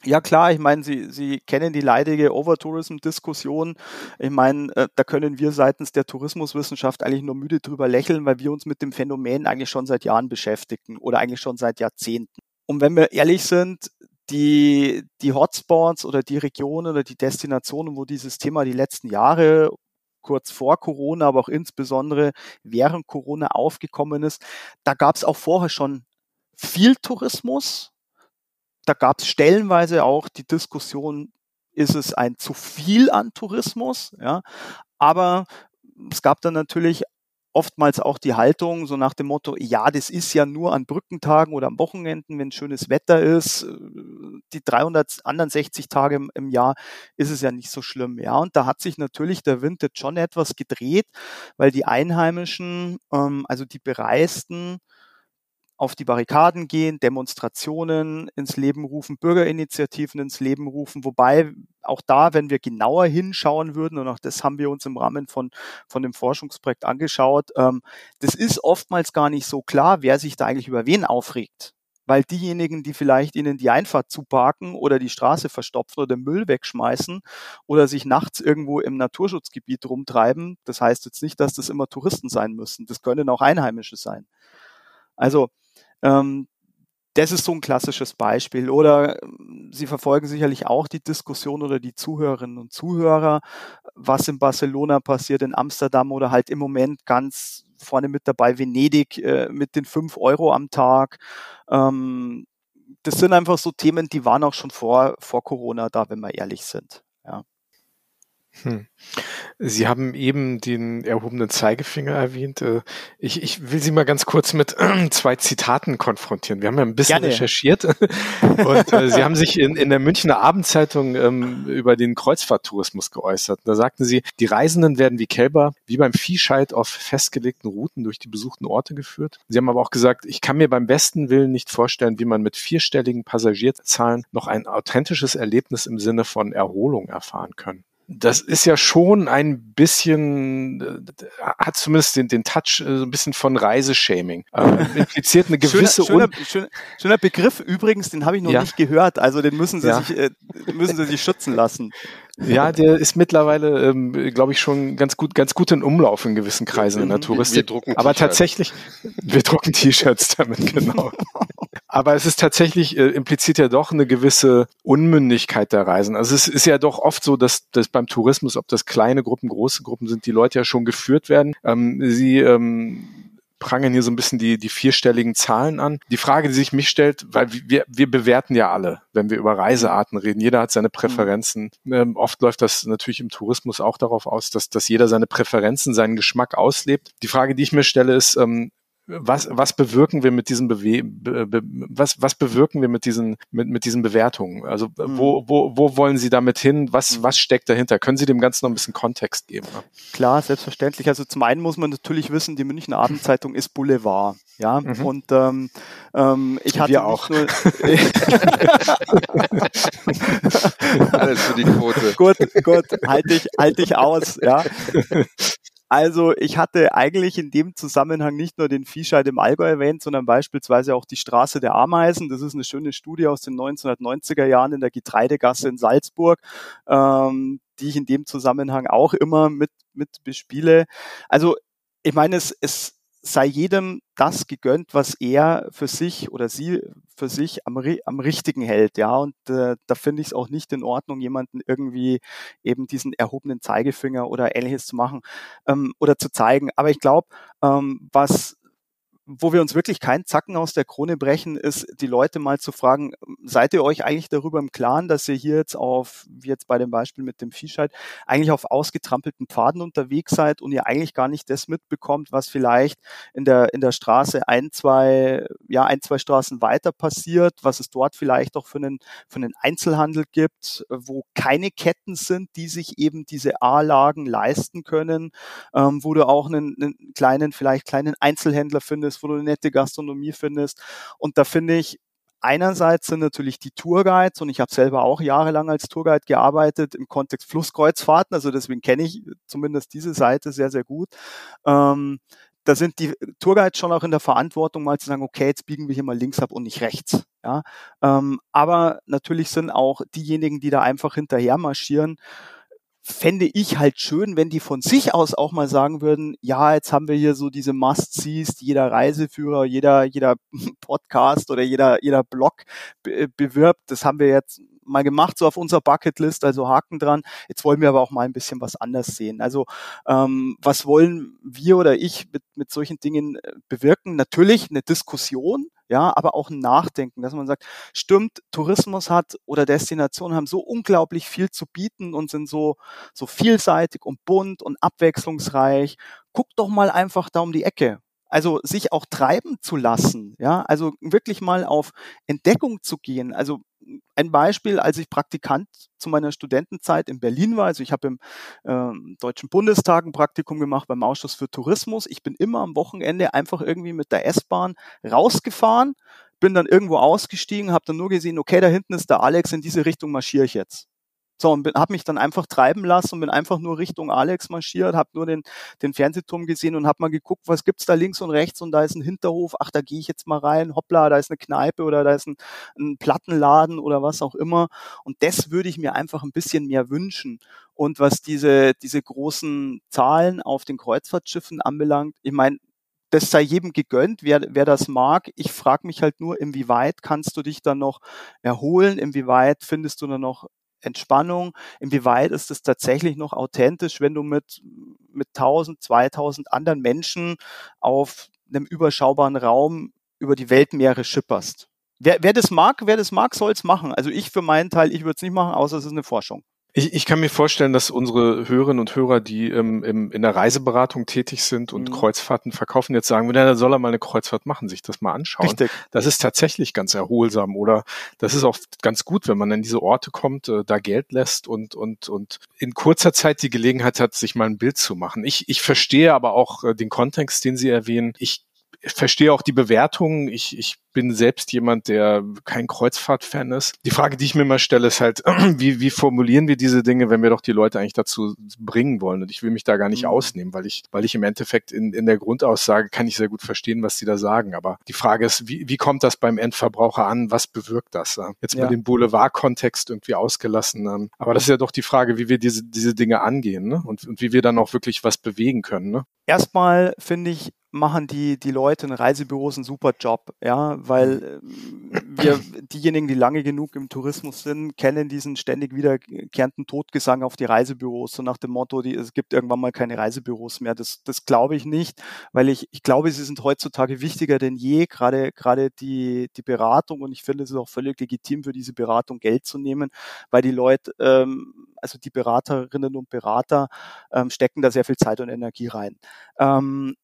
Ja klar, ich meine, Sie, Sie kennen die leidige Overtourism-Diskussion. Ich meine, äh, da können wir seitens der Tourismuswissenschaft eigentlich nur müde drüber lächeln, weil wir uns mit dem Phänomen eigentlich schon seit Jahren beschäftigen oder eigentlich schon seit Jahrzehnten. Und wenn wir ehrlich sind, die, die Hotspots oder die Regionen oder die Destinationen, wo dieses Thema die letzten Jahre kurz vor Corona, aber auch insbesondere während Corona aufgekommen ist. Da gab es auch vorher schon viel Tourismus. Da gab es stellenweise auch die Diskussion, ist es ein zu viel an Tourismus? Ja, aber es gab dann natürlich oftmals auch die Haltung so nach dem Motto, ja, das ist ja nur an Brückentagen oder am Wochenenden, wenn schönes Wetter ist. Äh, die 300 anderen 60 Tage im, im, Jahr ist es ja nicht so schlimm. Ja, und da hat sich natürlich der Wind jetzt schon etwas gedreht, weil die Einheimischen, ähm, also die Bereisten, auf die Barrikaden gehen, Demonstrationen ins Leben rufen, Bürgerinitiativen ins Leben rufen, wobei auch da, wenn wir genauer hinschauen würden, und auch das haben wir uns im Rahmen von, von dem Forschungsprojekt angeschaut, ähm, das ist oftmals gar nicht so klar, wer sich da eigentlich über wen aufregt. Weil diejenigen, die vielleicht ihnen die Einfahrt zuparken oder die Straße verstopfen oder Müll wegschmeißen oder sich nachts irgendwo im Naturschutzgebiet rumtreiben, das heißt jetzt nicht, dass das immer Touristen sein müssen. Das können auch Einheimische sein. Also ähm, das ist so ein klassisches Beispiel. Oder ähm, Sie verfolgen sicherlich auch die Diskussion oder die Zuhörerinnen und Zuhörer, was in Barcelona passiert, in Amsterdam oder halt im Moment ganz vorne mit dabei Venedig äh, mit den fünf Euro am Tag. Ähm, das sind einfach so Themen, die waren auch schon vor, vor Corona da, wenn wir ehrlich sind. Hm. Sie haben eben den erhobenen Zeigefinger erwähnt. Äh, Ich, ich will Sie mal ganz kurz mit zwei Zitaten konfrontieren. Wir haben ja ein bisschen Gerne. recherchiert und äh, Sie haben sich in, in der Münchner Abendzeitung ähm, über den Kreuzfahrttourismus geäußert. Da sagten Sie, die Reisenden werden wie Kälber, wie beim Viehscheid auf festgelegten Routen durch die besuchten Orte geführt. Sie haben aber auch gesagt, ich kann mir beim besten Willen nicht vorstellen, wie man mit vierstelligen Passagierzahlen noch ein authentisches Erlebnis im Sinne von Erholung erfahren kann. Das ist ja schon ein bisschen, äh, hat zumindest den, den Touch äh, so ein bisschen von Reiseshaming. Ähm, impliziert eine gewisse schöner, schöner, schöner, schöner Begriff übrigens, den habe ich noch Ja. nicht gehört. Also den müssen Sie Ja. sich äh, müssen Sie sich schützen lassen. Ja, der ist mittlerweile, ähm, glaube ich, schon ganz gut, ganz gut in Umlauf in gewissen Kreisen in der Wir Touristik. drucken Aber tatsächlich, wir drucken T-Shirts damit, genau. Aber es ist tatsächlich, äh, impliziert ja doch eine gewisse Unmündigkeit der Reisen. Also es ist ja doch oft so, dass, dass beim Tourismus, ob das kleine Gruppen, große Gruppen sind, die Leute ja schon geführt werden. Ähm, sie ähm, prangern hier so ein bisschen die, die vierstelligen Zahlen an. Die Frage, die sich mich stellt, weil wir, wir bewerten ja alle, wenn wir über Reisearten reden. Jeder hat seine Präferenzen. Ähm, oft läuft das natürlich im Tourismus auch darauf aus, dass, dass jeder seine Präferenzen, seinen Geschmack auslebt. Die Frage, die ich mir stelle, ist, ähm, was, was bewirken wir mit diesen Bewe be, be, was, was bewirken wir mit diesen, mit, mit diesen Bewertungen? Also wo, wo, wo wollen Sie damit hin? Was, was steckt dahinter? Können Sie dem Ganzen noch ein bisschen Kontext geben? Klar, selbstverständlich. Also zum einen muss man natürlich wissen, die Münchner Abendzeitung ist Boulevard. Ja, und ähm, ähm, ich hatte Wir auch. Nur, Alles für die Quote. gut, gut, halte ich, halte ich aus, ja. Also ich hatte eigentlich in dem Zusammenhang nicht nur den Viehscheid im Allgäu erwähnt, sondern beispielsweise auch die Straße der Ameisen. Das ist eine schöne Studie aus den 1990er Jahren in der Getreidegasse in Salzburg, ähm, die ich in dem Zusammenhang auch immer mit, mit bespiele. Also ich meine, es, es sei jedem das gegönnt, was er für sich oder sie für sich am, am richtigen hält, ja. Und äh, da finde ich es auch nicht in Ordnung, jemanden irgendwie eben diesen erhobenen Zeigefinger oder ähnliches zu machen ähm, oder zu zeigen. Aber ich glaube, ähm, was wo wir uns wirklich keinen Zacken aus der Krone brechen, ist, die Leute mal zu fragen, seid ihr euch eigentlich darüber im Klaren, dass ihr hier jetzt auf, wie jetzt bei dem Beispiel mit dem Viehscheid, eigentlich auf ausgetrampelten Pfaden unterwegs seid und ihr eigentlich gar nicht das mitbekommt, was vielleicht in der, in der Straße ein, zwei, ja, ein, zwei Straßen weiter passiert, was es dort vielleicht auch für einen, für einen Einzelhandel gibt, wo keine Ketten sind, die sich eben diese A-Lagen leisten können, ähm, wo du auch einen, einen kleinen, vielleicht kleinen Einzelhändler findest, wo du eine nette Gastronomie findest. Und da finde ich, einerseits sind natürlich die Tourguides und ich habe selber auch jahrelang als Tourguide gearbeitet im Kontext Flusskreuzfahrten, also deswegen kenne ich zumindest diese Seite sehr, sehr gut. Ähm, da sind die Tourguides schon auch in der Verantwortung, mal zu sagen, okay, jetzt biegen wir hier mal links ab und nicht rechts. Ja, ähm, aber natürlich sind auch diejenigen, die da einfach hinterher marschieren, fände ich halt schön, wenn die von sich aus auch mal sagen würden, ja, jetzt haben wir hier so diese Must-Sees, die jeder Reiseführer, jeder, jeder Podcast oder jeder, jeder Blog be bewirbt. Das haben wir jetzt mal gemacht, so auf unserer Bucketlist, also Haken dran. Jetzt wollen wir aber auch mal ein bisschen was anders sehen. Also ähm, was wollen wir oder ich mit, mit solchen Dingen äh, bewirken? Natürlich eine Diskussion, ja, aber auch ein Nachdenken, dass man sagt, stimmt, Tourismus hat oder Destinationen haben so unglaublich viel zu bieten und sind so, so vielseitig und bunt und abwechslungsreich. Guck doch mal einfach da um die Ecke. Also sich auch treiben zu lassen, ja, also wirklich mal auf Entdeckung zu gehen. Also ein Beispiel, als ich Praktikant zu meiner Studentenzeit in Berlin war, also ich habe im ähm, Deutschen Bundestag ein Praktikum gemacht beim Ausschuss für Tourismus. Ich bin immer am Wochenende einfach irgendwie mit der S-Bahn rausgefahren, bin dann irgendwo ausgestiegen, habe dann nur gesehen, okay, da hinten ist der Alex, in diese Richtung marschiere ich jetzt. So, und habe mich dann einfach treiben lassen und bin einfach nur Richtung Alex marschiert, habe nur den, den Fernsehturm gesehen und habe mal geguckt, was gibt's da links und rechts und da ist ein Hinterhof, ach, da gehe ich jetzt mal rein, hoppla, da ist eine Kneipe oder da ist ein, ein Plattenladen oder was auch immer. Und das würde ich mir einfach ein bisschen mehr wünschen. Und was diese, diese großen Zahlen auf den Kreuzfahrtschiffen anbelangt, ich meine, das sei jedem gegönnt, wer, wer das mag. Ich frage mich halt nur, inwieweit kannst du dich dann noch erholen, inwieweit findest du dann noch Entspannung, inwieweit ist es tatsächlich noch authentisch, wenn du mit, mit 1000, 2000 anderen Menschen auf einem überschaubaren Raum über die Weltmeere schipperst. Wer, wer das mag, wer das mag, soll es machen. Also ich für meinen Teil, ich würde es nicht machen, außer es ist eine Forschung. Ich, ich kann mir vorstellen, dass unsere Hörerinnen und Hörer, die ähm, im, in der Reiseberatung tätig sind und Mhm. Kreuzfahrten verkaufen, jetzt sagen, na, da soll er mal eine Kreuzfahrt machen, sich das mal anschauen. Richtig. Das ist tatsächlich ganz erholsam oder das ist auch ganz gut, wenn man an diese Orte kommt, äh, da Geld lässt und, und, und in kurzer Zeit die Gelegenheit hat, sich mal ein Bild zu machen. Ich, ich verstehe aber auch äh, den Kontext, den Sie erwähnen. Ich verstehe auch die Bewertungen. Ich, ich bin selbst jemand, der kein Kreuzfahrt-Fan ist. Die Frage, die ich mir mal stelle, ist halt, wie, wie formulieren wir diese Dinge, wenn wir doch die Leute eigentlich dazu bringen wollen? Und ich will mich da gar nicht Mhm. ausnehmen, weil ich, weil ich im Endeffekt in, in der Grundaussage kann ich sehr gut verstehen, was die da sagen. Aber die Frage ist, wie, wie kommt das beim Endverbraucher an? Was bewirkt das? Jetzt Ja. mal den Boulevard-Kontext irgendwie ausgelassen. ähm, Aber das ist ja doch die Frage, wie wir diese, diese Dinge angehen ne? und, und wie wir dann auch wirklich was bewegen können. Ne? Erstmal finde ich, machen die, die Leute in Reisebüros einen super Job, ja, weil ähm, wir, diejenigen, die lange genug im Tourismus sind, kennen diesen ständig wiederkehrenden Todgesang auf die Reisebüros, so nach dem Motto, die, es gibt irgendwann mal keine Reisebüros mehr. Das, das glaube ich nicht, weil ich, ich glaube, sie sind heutzutage wichtiger denn je, gerade, gerade die, die Beratung und ich finde, es ist auch völlig legitim für diese Beratung Geld zu nehmen, weil die Leute, ähm, also die Beraterinnen und Berater ähm, stecken da sehr viel Zeit und Energie rein. Ähm,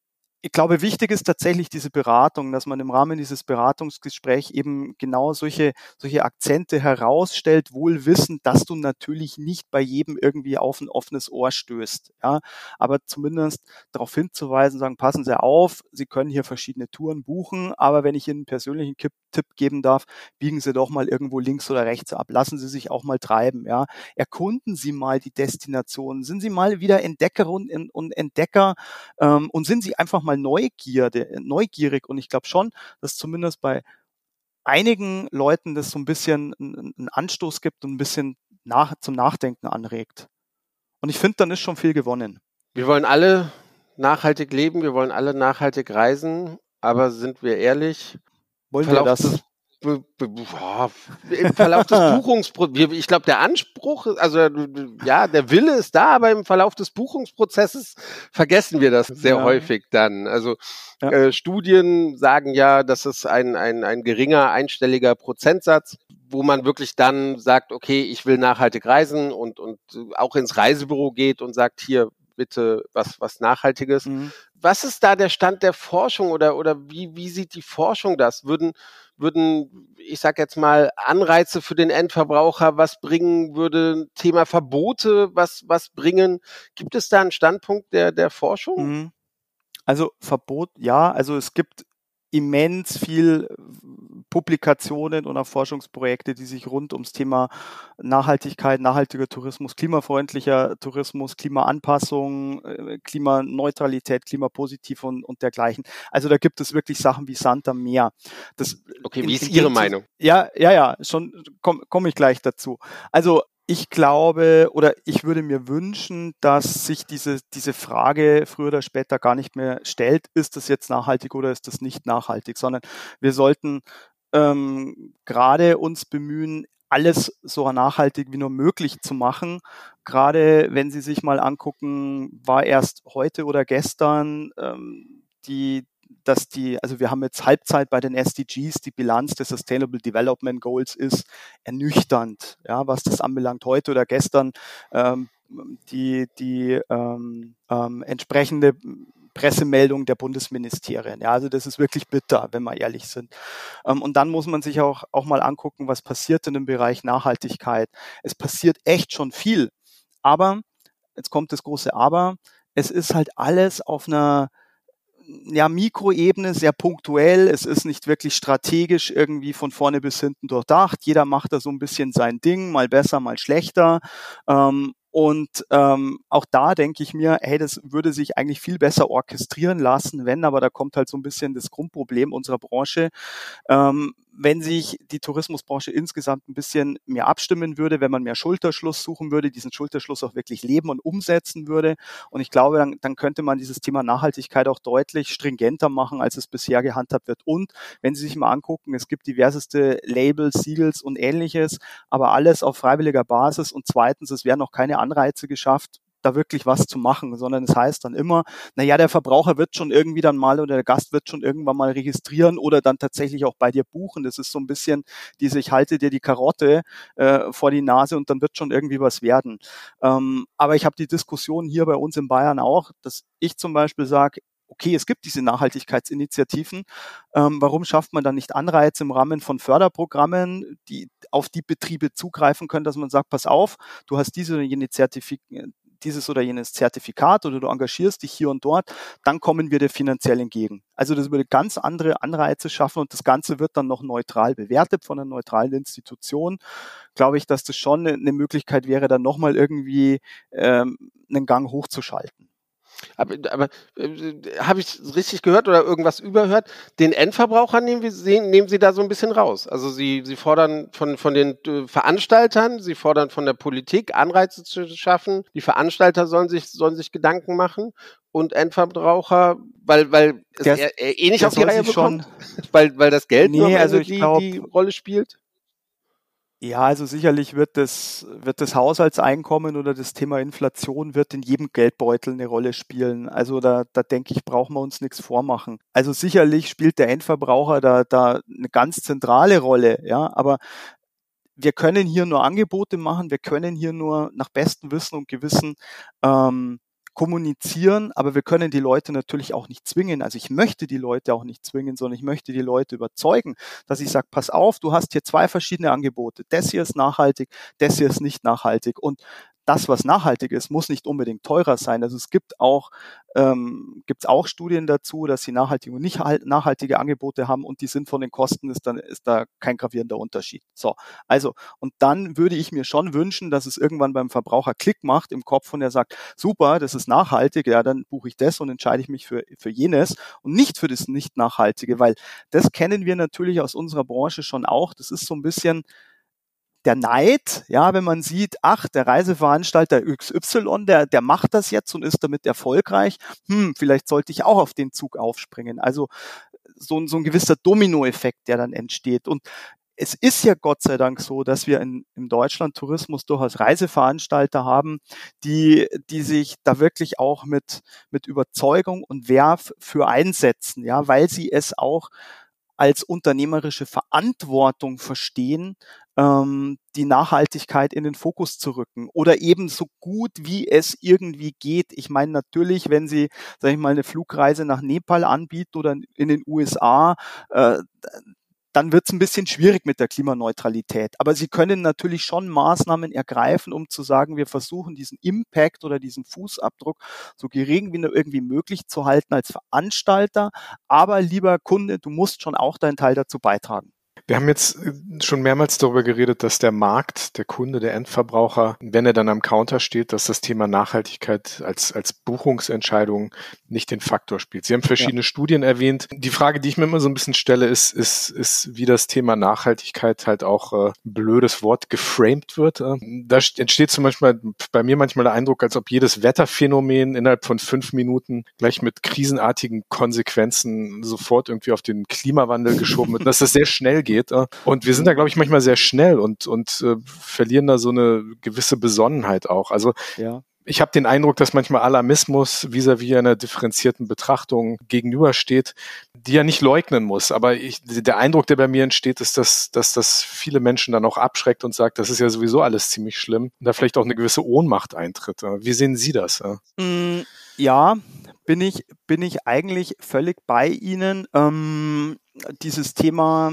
ich glaube, wichtig ist tatsächlich diese Beratung, dass man im Rahmen dieses Beratungsgesprächs eben genau solche, solche Akzente herausstellt, wohl wissend, dass du natürlich nicht bei jedem irgendwie auf ein offenes Ohr stößt. Ja, aber zumindest darauf hinzuweisen, sagen, passen Sie auf, Sie können hier verschiedene Touren buchen, aber wenn ich Ihnen einen persönlichen Tipp geben darf, biegen Sie doch mal irgendwo links oder rechts ab. Lassen Sie sich auch mal treiben. Ja, erkunden Sie mal die Destinationen. Sind Sie mal wieder Entdeckerinnen und Entdecker ähm, und sind Sie einfach mal Neugierde, neugierig. Und ich glaube schon, dass zumindest bei einigen Leuten das so ein bisschen einen Anstoß gibt und ein bisschen nach, zum Nachdenken anregt. Und ich finde, dann ist schon viel gewonnen. Wir wollen alle nachhaltig leben, wir wollen alle nachhaltig reisen, aber sind wir ehrlich, Wollen wir Verlauf das? des, im Verlauf des Buchungsprozesses, ich glaube, der Anspruch, also ja, der Wille ist da, aber im Verlauf des Buchungsprozesses vergessen wir das sehr Ja. häufig dann. Also Ja. äh, Studien sagen ja, das ist ein, ein, ein geringer einstelliger Prozentsatz, wo man wirklich dann sagt, okay, ich will nachhaltig reisen und, und auch ins Reisebüro geht und sagt, hier bitte was, was Nachhaltiges Mhm. was ist da der Stand der Forschung oder, oder wie, wie sieht die Forschung das? Würden, würden, ich sag jetzt mal, Anreize für den Endverbraucher was bringen? Würde Thema Verbote was, was bringen? Gibt es da einen Standpunkt der, der Forschung? Mhm. Also Verbot, ja, also es gibt immens viel Publikationen und auch Forschungsprojekte, die sich rund ums Thema Nachhaltigkeit, nachhaltiger Tourismus, klimafreundlicher Tourismus, Klimaanpassung, äh, Klimaneutralität, Klimapositiv und, und dergleichen. Also da gibt es wirklich Sachen wie Sand am Meer. Das, Okay, wie ist Ihre Meinung? Ja, ja, ja, schon komme komm ich gleich dazu. Also ich glaube oder ich würde mir wünschen, dass sich diese, diese Frage früher oder später gar nicht mehr stellt, ist das jetzt nachhaltig oder ist das nicht nachhaltig, sondern wir sollten ähm, gerade uns bemühen, alles so nachhaltig wie nur möglich zu machen. Gerade wenn Sie sich mal angucken, war erst heute oder gestern ähm, die dass die, also wir haben jetzt Halbzeit bei den SDGs, die Bilanz des Sustainable Development Goals ist ernüchternd, ja, was das anbelangt. Heute oder gestern ähm, die, die ähm, ähm, entsprechende Pressemeldung der Bundesministerien. Ja, also das ist wirklich bitter, wenn wir ehrlich sind. Ähm, und dann muss man sich auch, auch mal angucken, was passiert in dem Bereich Nachhaltigkeit. Es passiert echt schon viel. Aber, jetzt kommt das große Aber, es ist halt alles auf einer ja, Mikroebene sehr punktuell. Es ist nicht wirklich strategisch irgendwie von vorne bis hinten durchdacht. Jeder macht da so ein bisschen sein Ding, mal besser, mal schlechter. Ähm, und ähm, auch da denke ich mir, hey, das würde sich eigentlich viel besser orchestrieren lassen, wenn, aber da kommt halt so ein bisschen das Grundproblem unserer Branche. Ähm, wenn sich die Tourismusbranche insgesamt ein bisschen mehr abstimmen würde, wenn man mehr Schulterschluss suchen würde, diesen Schulterschluss auch wirklich leben und umsetzen würde. Und ich glaube, dann, dann könnte man dieses Thema Nachhaltigkeit auch deutlich stringenter machen, als es bisher gehandhabt wird. Und wenn Sie sich mal angucken, es gibt diverseste Labels, Siegels und ähnliches, aber alles auf freiwilliger Basis. Und zweitens, es werden noch keine Anreize geschafft, da wirklich was zu machen, sondern es heißt dann immer, na ja, der Verbraucher wird schon irgendwie dann mal oder der Gast wird schon irgendwann mal registrieren oder dann tatsächlich auch bei dir buchen. Das ist so ein bisschen diese, ich halte dir die Karotte äh, vor die Nase und dann wird schon irgendwie was werden. Ähm, aber ich habe die Diskussion hier bei uns in Bayern auch, dass ich zum Beispiel sage, okay, es gibt diese Nachhaltigkeitsinitiativen. Ähm, warum schafft man dann nicht Anreize im Rahmen von Förderprogrammen, die auf die Betriebe zugreifen können, dass man sagt, pass auf, du hast diese oder jene Zertifik dieses oder jenes Zertifikat oder du engagierst dich hier und dort, dann kommen wir dir finanziell entgegen. Also das würde ganz andere Anreize schaffen und das Ganze wird dann noch neutral bewertet von einer neutralen Institution. Glaube ich, dass das schon eine Möglichkeit wäre, dann nochmal irgendwie ähm, einen Gang hochzuschalten. Aber, aber äh, habe ich richtig gehört oder irgendwas überhört? Den Endverbraucher nehmen, wir, sehen, nehmen Sie da so ein bisschen raus. Also Sie, Sie fordern von, von den äh, Veranstaltern, Sie fordern von der Politik Anreize zu schaffen. Die Veranstalter sollen sich, sollen sich Gedanken machen und Endverbraucher, weil, weil es Der- er, er eh nicht auf die Reihe bekommt, weil, weil das Geld nur Nee, Ende also die, glaub- die Rolle spielt. Ja, also sicherlich wird das, wird das Haushaltseinkommen oder das Thema Inflation wird in jedem Geldbeutel eine Rolle spielen. Also da, da denke ich, brauchen wir uns nichts vormachen. Also sicherlich spielt der Endverbraucher da, da eine ganz zentrale Rolle, ja, aber wir können hier nur Angebote machen, wir können hier nur nach bestem Wissen und Gewissen ähm, kommunizieren, aber wir können die Leute natürlich auch nicht zwingen. Also ich möchte die Leute auch nicht zwingen, sondern ich möchte die Leute überzeugen, dass ich sage, pass auf, du hast hier zwei verschiedene Angebote. Das hier ist nachhaltig, das hier ist nicht nachhaltig. Und das, was nachhaltig ist, muss nicht unbedingt teurer sein. Also es gibt auch, ähm, gibt's auch Studien dazu, dass sie nachhaltige und nicht halt- nachhaltige Angebote haben und die sind von den Kosten ist dann ist da kein gravierender Unterschied. So, also und dann würde ich mir schon wünschen, dass es irgendwann beim Verbraucher Klick macht im Kopf und er sagt, super, das ist nachhaltig, ja, dann buche ich das und entscheide ich mich für für jenes und nicht für das nicht nachhaltige, weil das kennen wir natürlich aus unserer Branche schon auch. Das ist so ein bisschen der Neid, ja, wenn man sieht, ach, der Reiseveranstalter XY, der, der macht das jetzt und ist damit erfolgreich, hm, vielleicht sollte ich auch auf den Zug aufspringen. Also so, ein- so ein gewisser Dominoeffekt, der dann entsteht. Und es ist ja Gott sei Dank so, dass wir in, im Deutschland Tourismus durchaus Reiseveranstalter haben, die, die sich da wirklich auch mit, mit Überzeugung und Werf für einsetzen, ja, weil sie es auch als unternehmerische Verantwortung verstehen, ähm, die Nachhaltigkeit in den Fokus zu rücken oder eben so gut wie es irgendwie geht. Ich meine natürlich, wenn Sie, sage ich mal, eine Flugreise nach Nepal anbieten oder in den USA, äh, dann wird es ein bisschen schwierig mit der Klimaneutralität. Aber Sie können natürlich schon Maßnahmen ergreifen, um zu sagen, wir versuchen diesen Impact oder diesen Fußabdruck so gering wie nur irgendwie möglich zu halten als Veranstalter. Aber lieber Kunde, du musst schon auch deinen Teil dazu beitragen. Wir haben jetzt äh, schon mehrmals darüber geredet, dass der Markt, der Kunde, der Endverbraucher, wenn er dann am Counter steht, dass das Thema Nachhaltigkeit als, als Buchungsentscheidung nicht den Faktor spielt. Sie haben verschiedene Studien erwähnt. Die Frage, die ich mir immer so ein bisschen stelle, ist, ist, ist wie das Thema Nachhaltigkeit halt auch äh, ein blödes Wort geframed wird. Äh, da st- entsteht zum Beispiel bei mir manchmal der Eindruck, als ob jedes Wetterphänomen innerhalb von fünf Minuten gleich mit krisenartigen Konsequenzen sofort irgendwie auf den Klimawandel geschoben wird, dass das sehr schnell geht. Äh. Und wir sind da, glaube ich, manchmal sehr schnell und, und äh, verlieren da so eine gewisse Besonnenheit auch. Also Ja. ich habe den Eindruck, dass manchmal Alarmismus vis-à-vis einer differenzierten Betrachtung gegenübersteht, die er nicht leugnen muss. Aber ich, der Eindruck, der bei mir entsteht, ist, dass, dass das viele Menschen dann auch abschreckt und sagt, das ist ja sowieso alles ziemlich schlimm. Und da vielleicht auch eine gewisse Ohnmacht eintritt. Wie sehen Sie das? Mm, Ja, bin ich, bin ich eigentlich völlig bei Ihnen. Ähm, dieses Thema,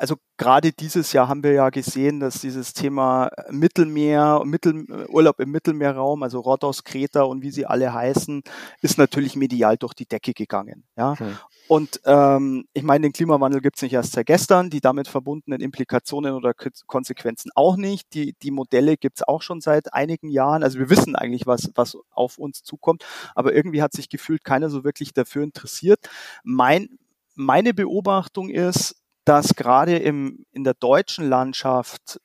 also gerade dieses Jahr haben wir ja gesehen, dass dieses Thema Mittelmeer, Mittel, Urlaub im Mittelmeerraum, also Rhodos, Kreta und wie sie alle heißen, ist natürlich medial durch die Decke gegangen. Ja. Hm. Und ähm, ich meine, den Klimawandel gibt es nicht erst seit gestern, die damit verbundenen Implikationen oder Konsequenzen auch nicht. Die, die Modelle gibt es auch schon seit einigen Jahren. Also wir wissen eigentlich, was, was auf uns zukommt, aber irgendwie hat sich gefühlt keiner so wirklich dafür interessiert. Mein, meine Beobachtung ist, dass gerade im, in der deutschen Landschaft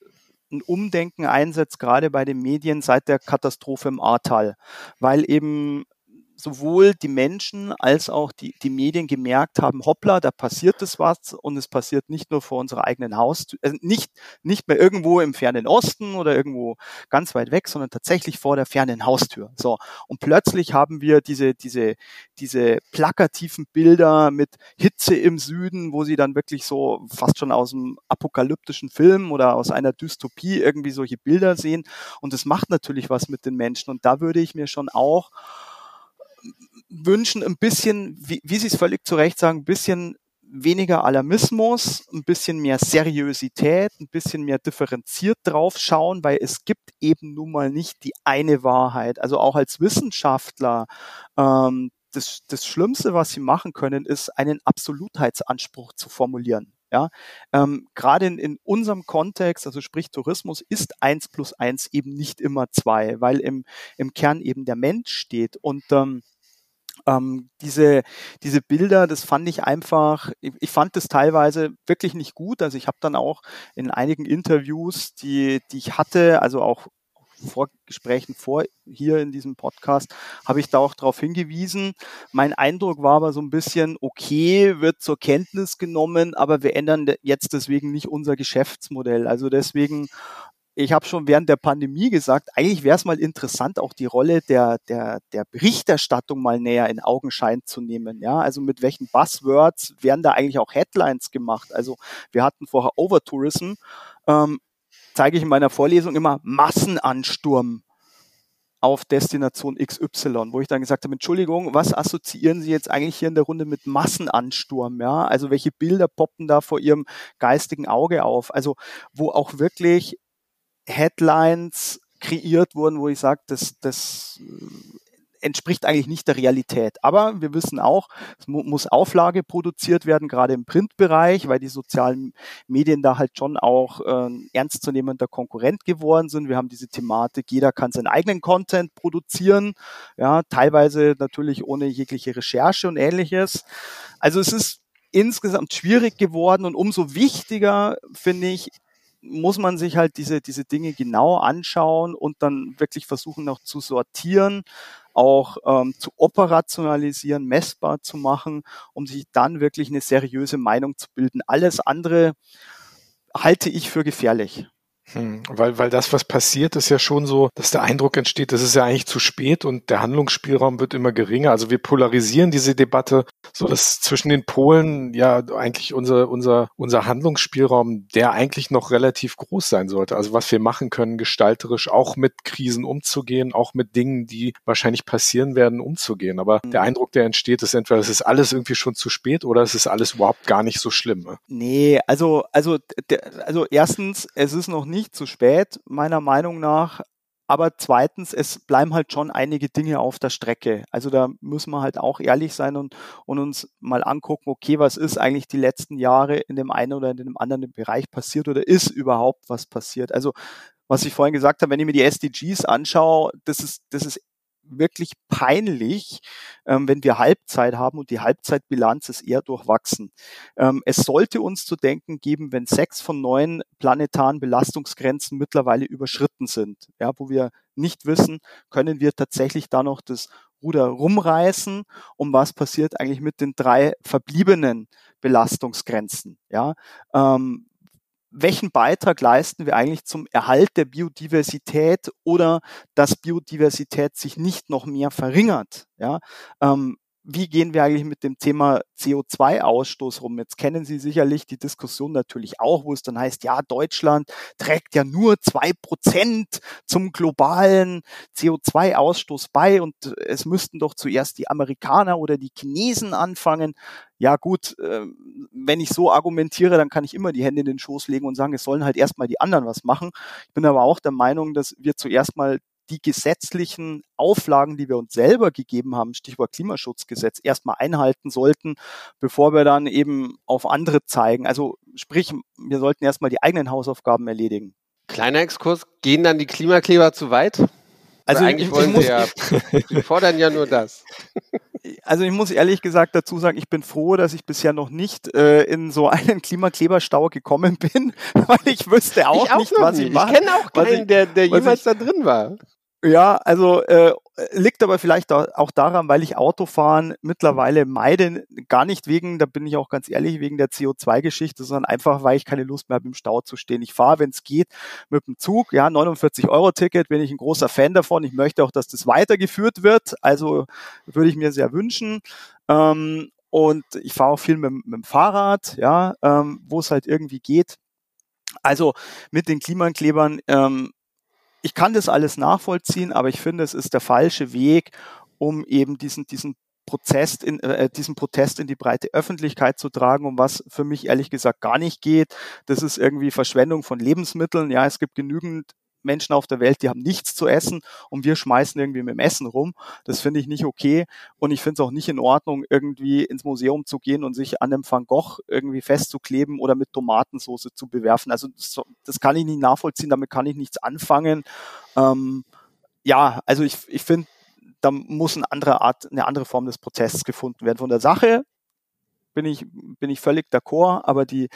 ein Umdenken einsetzt, gerade bei den Medien seit der Katastrophe im Ahrtal, weil eben sowohl die Menschen als auch die, die Medien gemerkt haben, hoppla, da passiert es was und es passiert nicht nur vor unserer eigenen Haustür, also nicht, nicht mehr irgendwo im fernen Osten oder irgendwo ganz weit weg, sondern tatsächlich vor der fernen Haustür. So. Und plötzlich haben wir diese, diese, diese plakativen Bilder mit Hitze im Süden, wo sie dann wirklich so fast schon aus einem apokalyptischen Film oder aus einer Dystopie irgendwie solche Bilder sehen. Und das macht natürlich was mit den Menschen. Und da würde ich mir schon auch wünschen, ein bisschen, wie, wie Sie es völlig zu Recht sagen, ein bisschen weniger Alarmismus, ein bisschen mehr Seriosität, ein bisschen mehr differenziert drauf schauen, weil es gibt eben nun mal nicht die eine Wahrheit. Also auch als Wissenschaftler, ähm, das, das Schlimmste, was sie machen können, ist einen Absolutheitsanspruch zu formulieren. Ja, ähm, gerade in, in unserem Kontext, also sprich Tourismus, ist eins plus eins eben nicht immer zwei, weil im, im Kern eben der Mensch steht und ähm, ähm, diese, diese Bilder, das fand ich einfach, ich, ich fand das teilweise wirklich nicht gut. Also ich habe dann auch in einigen Interviews, die, die ich hatte, also auch vor Gesprächen vor hier in diesem Podcast, habe ich da auch darauf hingewiesen. Mein Eindruck war aber so ein bisschen, okay, wird zur Kenntnis genommen, aber wir ändern jetzt deswegen nicht unser Geschäftsmodell. Also deswegen ich habe schon während der Pandemie gesagt, eigentlich wäre es mal interessant, auch die Rolle der, der, der Berichterstattung mal näher in Augenschein zu nehmen. Ja, also mit welchen Buzzwords werden da eigentlich auch Headlines gemacht? Also wir hatten vorher Overtourism, ähm, zeige ich in meiner Vorlesung immer Massenansturm auf Destination XY, wo ich dann gesagt habe, Entschuldigung, was assoziieren Sie jetzt eigentlich hier in der Runde mit Massenansturm? Ja, also welche Bilder poppen da vor Ihrem geistigen Auge auf? Also wo auch wirklich Headlines kreiert wurden, wo ich sage, das, das entspricht eigentlich nicht der Realität. Aber wir wissen auch, es mu muss Auflage produziert werden, gerade im Printbereich, weil die sozialen Medien da halt schon auch äh, ernstzunehmender Konkurrent geworden sind. Wir haben diese Thematik, jeder kann seinen eigenen Content produzieren, ja, teilweise natürlich ohne jegliche Recherche und ähnliches. Also es ist insgesamt schwierig geworden und umso wichtiger finde ich, muss man sich halt diese, diese Dinge genau anschauen und dann wirklich versuchen noch zu sortieren, auch ähm, zu operationalisieren, messbar zu machen, um sich dann wirklich eine seriöse Meinung zu bilden. Alles andere halte ich für gefährlich. Hm, weil, weil das, was passiert, ist ja schon so, dass der Eindruck entsteht, das ist ja eigentlich zu spät und der Handlungsspielraum wird immer geringer. Also wir polarisieren diese Debatte, so dass zwischen den Polen ja eigentlich unser, unser, unser Handlungsspielraum, der eigentlich noch relativ groß sein sollte. Also was wir machen können, gestalterisch auch mit Krisen umzugehen, auch mit Dingen, die wahrscheinlich passieren werden, umzugehen. Aber der Eindruck, der entsteht, ist entweder es ist alles irgendwie schon zu spät oder es ist alles überhaupt gar nicht so schlimm. Ne? Nee, also, also, also erstens, es ist noch nicht zu spät, meiner Meinung nach. Aber zweitens, es bleiben halt schon einige Dinge auf der Strecke. Also da müssen wir halt auch ehrlich sein und, und uns mal angucken, okay, was ist eigentlich die letzten Jahre in dem einen oder in dem anderen Bereich passiert oder ist überhaupt was passiert? Also was ich vorhin gesagt habe, wenn ich mir die SDGs anschaue, das ist, das ist wirklich peinlich, ähm, wenn wir Halbzeit haben und die Halbzeitbilanz ist eher durchwachsen. Ähm, es sollte uns zu denken geben, wenn sechs von neun planetaren Belastungsgrenzen mittlerweile überschritten sind, ja, wo wir nicht wissen, können wir tatsächlich da noch das Ruder rumreißen und was passiert eigentlich mit den drei verbliebenen Belastungsgrenzen, ja. Ähm, welchen Beitrag leisten wir eigentlich zum Erhalt der Biodiversität oder dass Biodiversität sich nicht noch mehr verringert? Ja, ähm, wie gehen wir eigentlich mit dem Thema CO2-Ausstoß rum? Jetzt kennen Sie sicherlich die Diskussion natürlich auch, wo es dann heißt, ja, Deutschland trägt ja nur zwei Prozent zum globalen CO2-Ausstoß bei und es müssten doch zuerst die Amerikaner oder die Chinesen anfangen. Ja gut, äh, wenn ich so argumentiere, dann kann ich immer die Hände in den Schoß legen und sagen, es sollen halt erstmal die anderen was machen. Ich bin aber auch der Meinung, dass wir zuerst mal die gesetzlichen Auflagen, die wir uns selber gegeben haben, Stichwort Klimaschutzgesetz, erstmal einhalten sollten, bevor wir dann eben auf andere zeigen. Also sprich, wir sollten erstmal die eigenen Hausaufgaben erledigen. Kleiner Exkurs, gehen dann die Klimakleber zu weit? Also Weil eigentlich ich, wollen ich ja, sie fordern ja nur das. also ich muss ehrlich gesagt dazu sagen, ich bin froh, dass ich bisher noch nicht äh, in so einen Klimakleberstau gekommen bin, weil ich wüsste auch, ich auch nicht, was nie. ich mache. Ich kenne auch keinen, ich- der, der jemals da drin war. Ja, also äh, liegt aber vielleicht auch daran, weil ich Autofahren mittlerweile meide, gar nicht wegen, da bin ich auch ganz ehrlich, wegen der CO2-Geschichte, sondern einfach, weil ich keine Lust mehr habe, im Stau zu stehen. Ich fahre, wenn es geht, mit dem Zug, ja, 49 Euro Ticket, bin ich ein großer Fan davon. Ich möchte auch, dass das weitergeführt wird, also würde ich mir sehr wünschen. Ähm, und ich fahre auch viel mit, mit dem Fahrrad, ja, ähm, wo es halt irgendwie geht. Also mit den Klimaklebern, ähm, ich kann das alles nachvollziehen, aber ich finde, es ist der falsche Weg, um eben diesen, diesen Prozess in, äh, diesen Protest in die breite Öffentlichkeit zu tragen, um was für mich ehrlich gesagt gar nicht geht. Das ist irgendwie Verschwendung von Lebensmitteln. Ja, es gibt genügend Menschen auf der Welt, die haben nichts zu essen und wir schmeißen irgendwie mit dem Essen rum. Das finde ich nicht okay und ich finde es auch nicht in Ordnung, irgendwie ins Museum zu gehen und sich an einem Van Gogh irgendwie festzukleben oder mit Tomatensauce zu bewerfen. Also das, das kann ich nicht nachvollziehen, damit kann ich nichts anfangen. Ähm, ja, also ich, ich finde, da muss eine andere Art, eine andere Form des Protests gefunden werden. Von der Sache bin ich, bin ich völlig d'accord, aber die,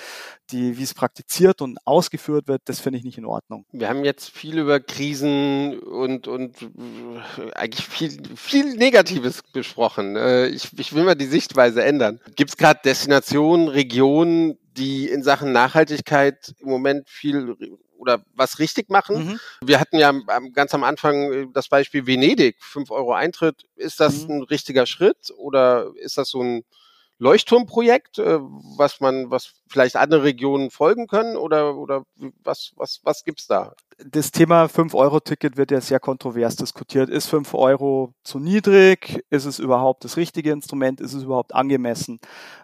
die, wie es praktiziert und ausgeführt wird, das finde ich nicht in Ordnung. Wir haben jetzt viel über Krisen und, und äh, eigentlich viel, viel Negatives besprochen. Äh, Ich, ich will mal die Sichtweise ändern. Gibt es gerade Destinationen, Regionen, die in Sachen Nachhaltigkeit im Moment viel oder was richtig machen? Mhm. Wir hatten ja ganz am Anfang äh, das Beispiel Venedig, 5 Euro Eintritt. Ist das Mhm. ein richtiger Schritt oder ist das so ein Leuchtturmprojekt, äh, was man, was vielleicht andere Regionen folgen können oder, oder was, was, was gibt's da? das Thema 5-Euro-Ticket wird ja sehr kontrovers diskutiert. Ist 5 Euro zu niedrig? Ist es überhaupt das richtige Instrument? Ist es überhaupt angemessen?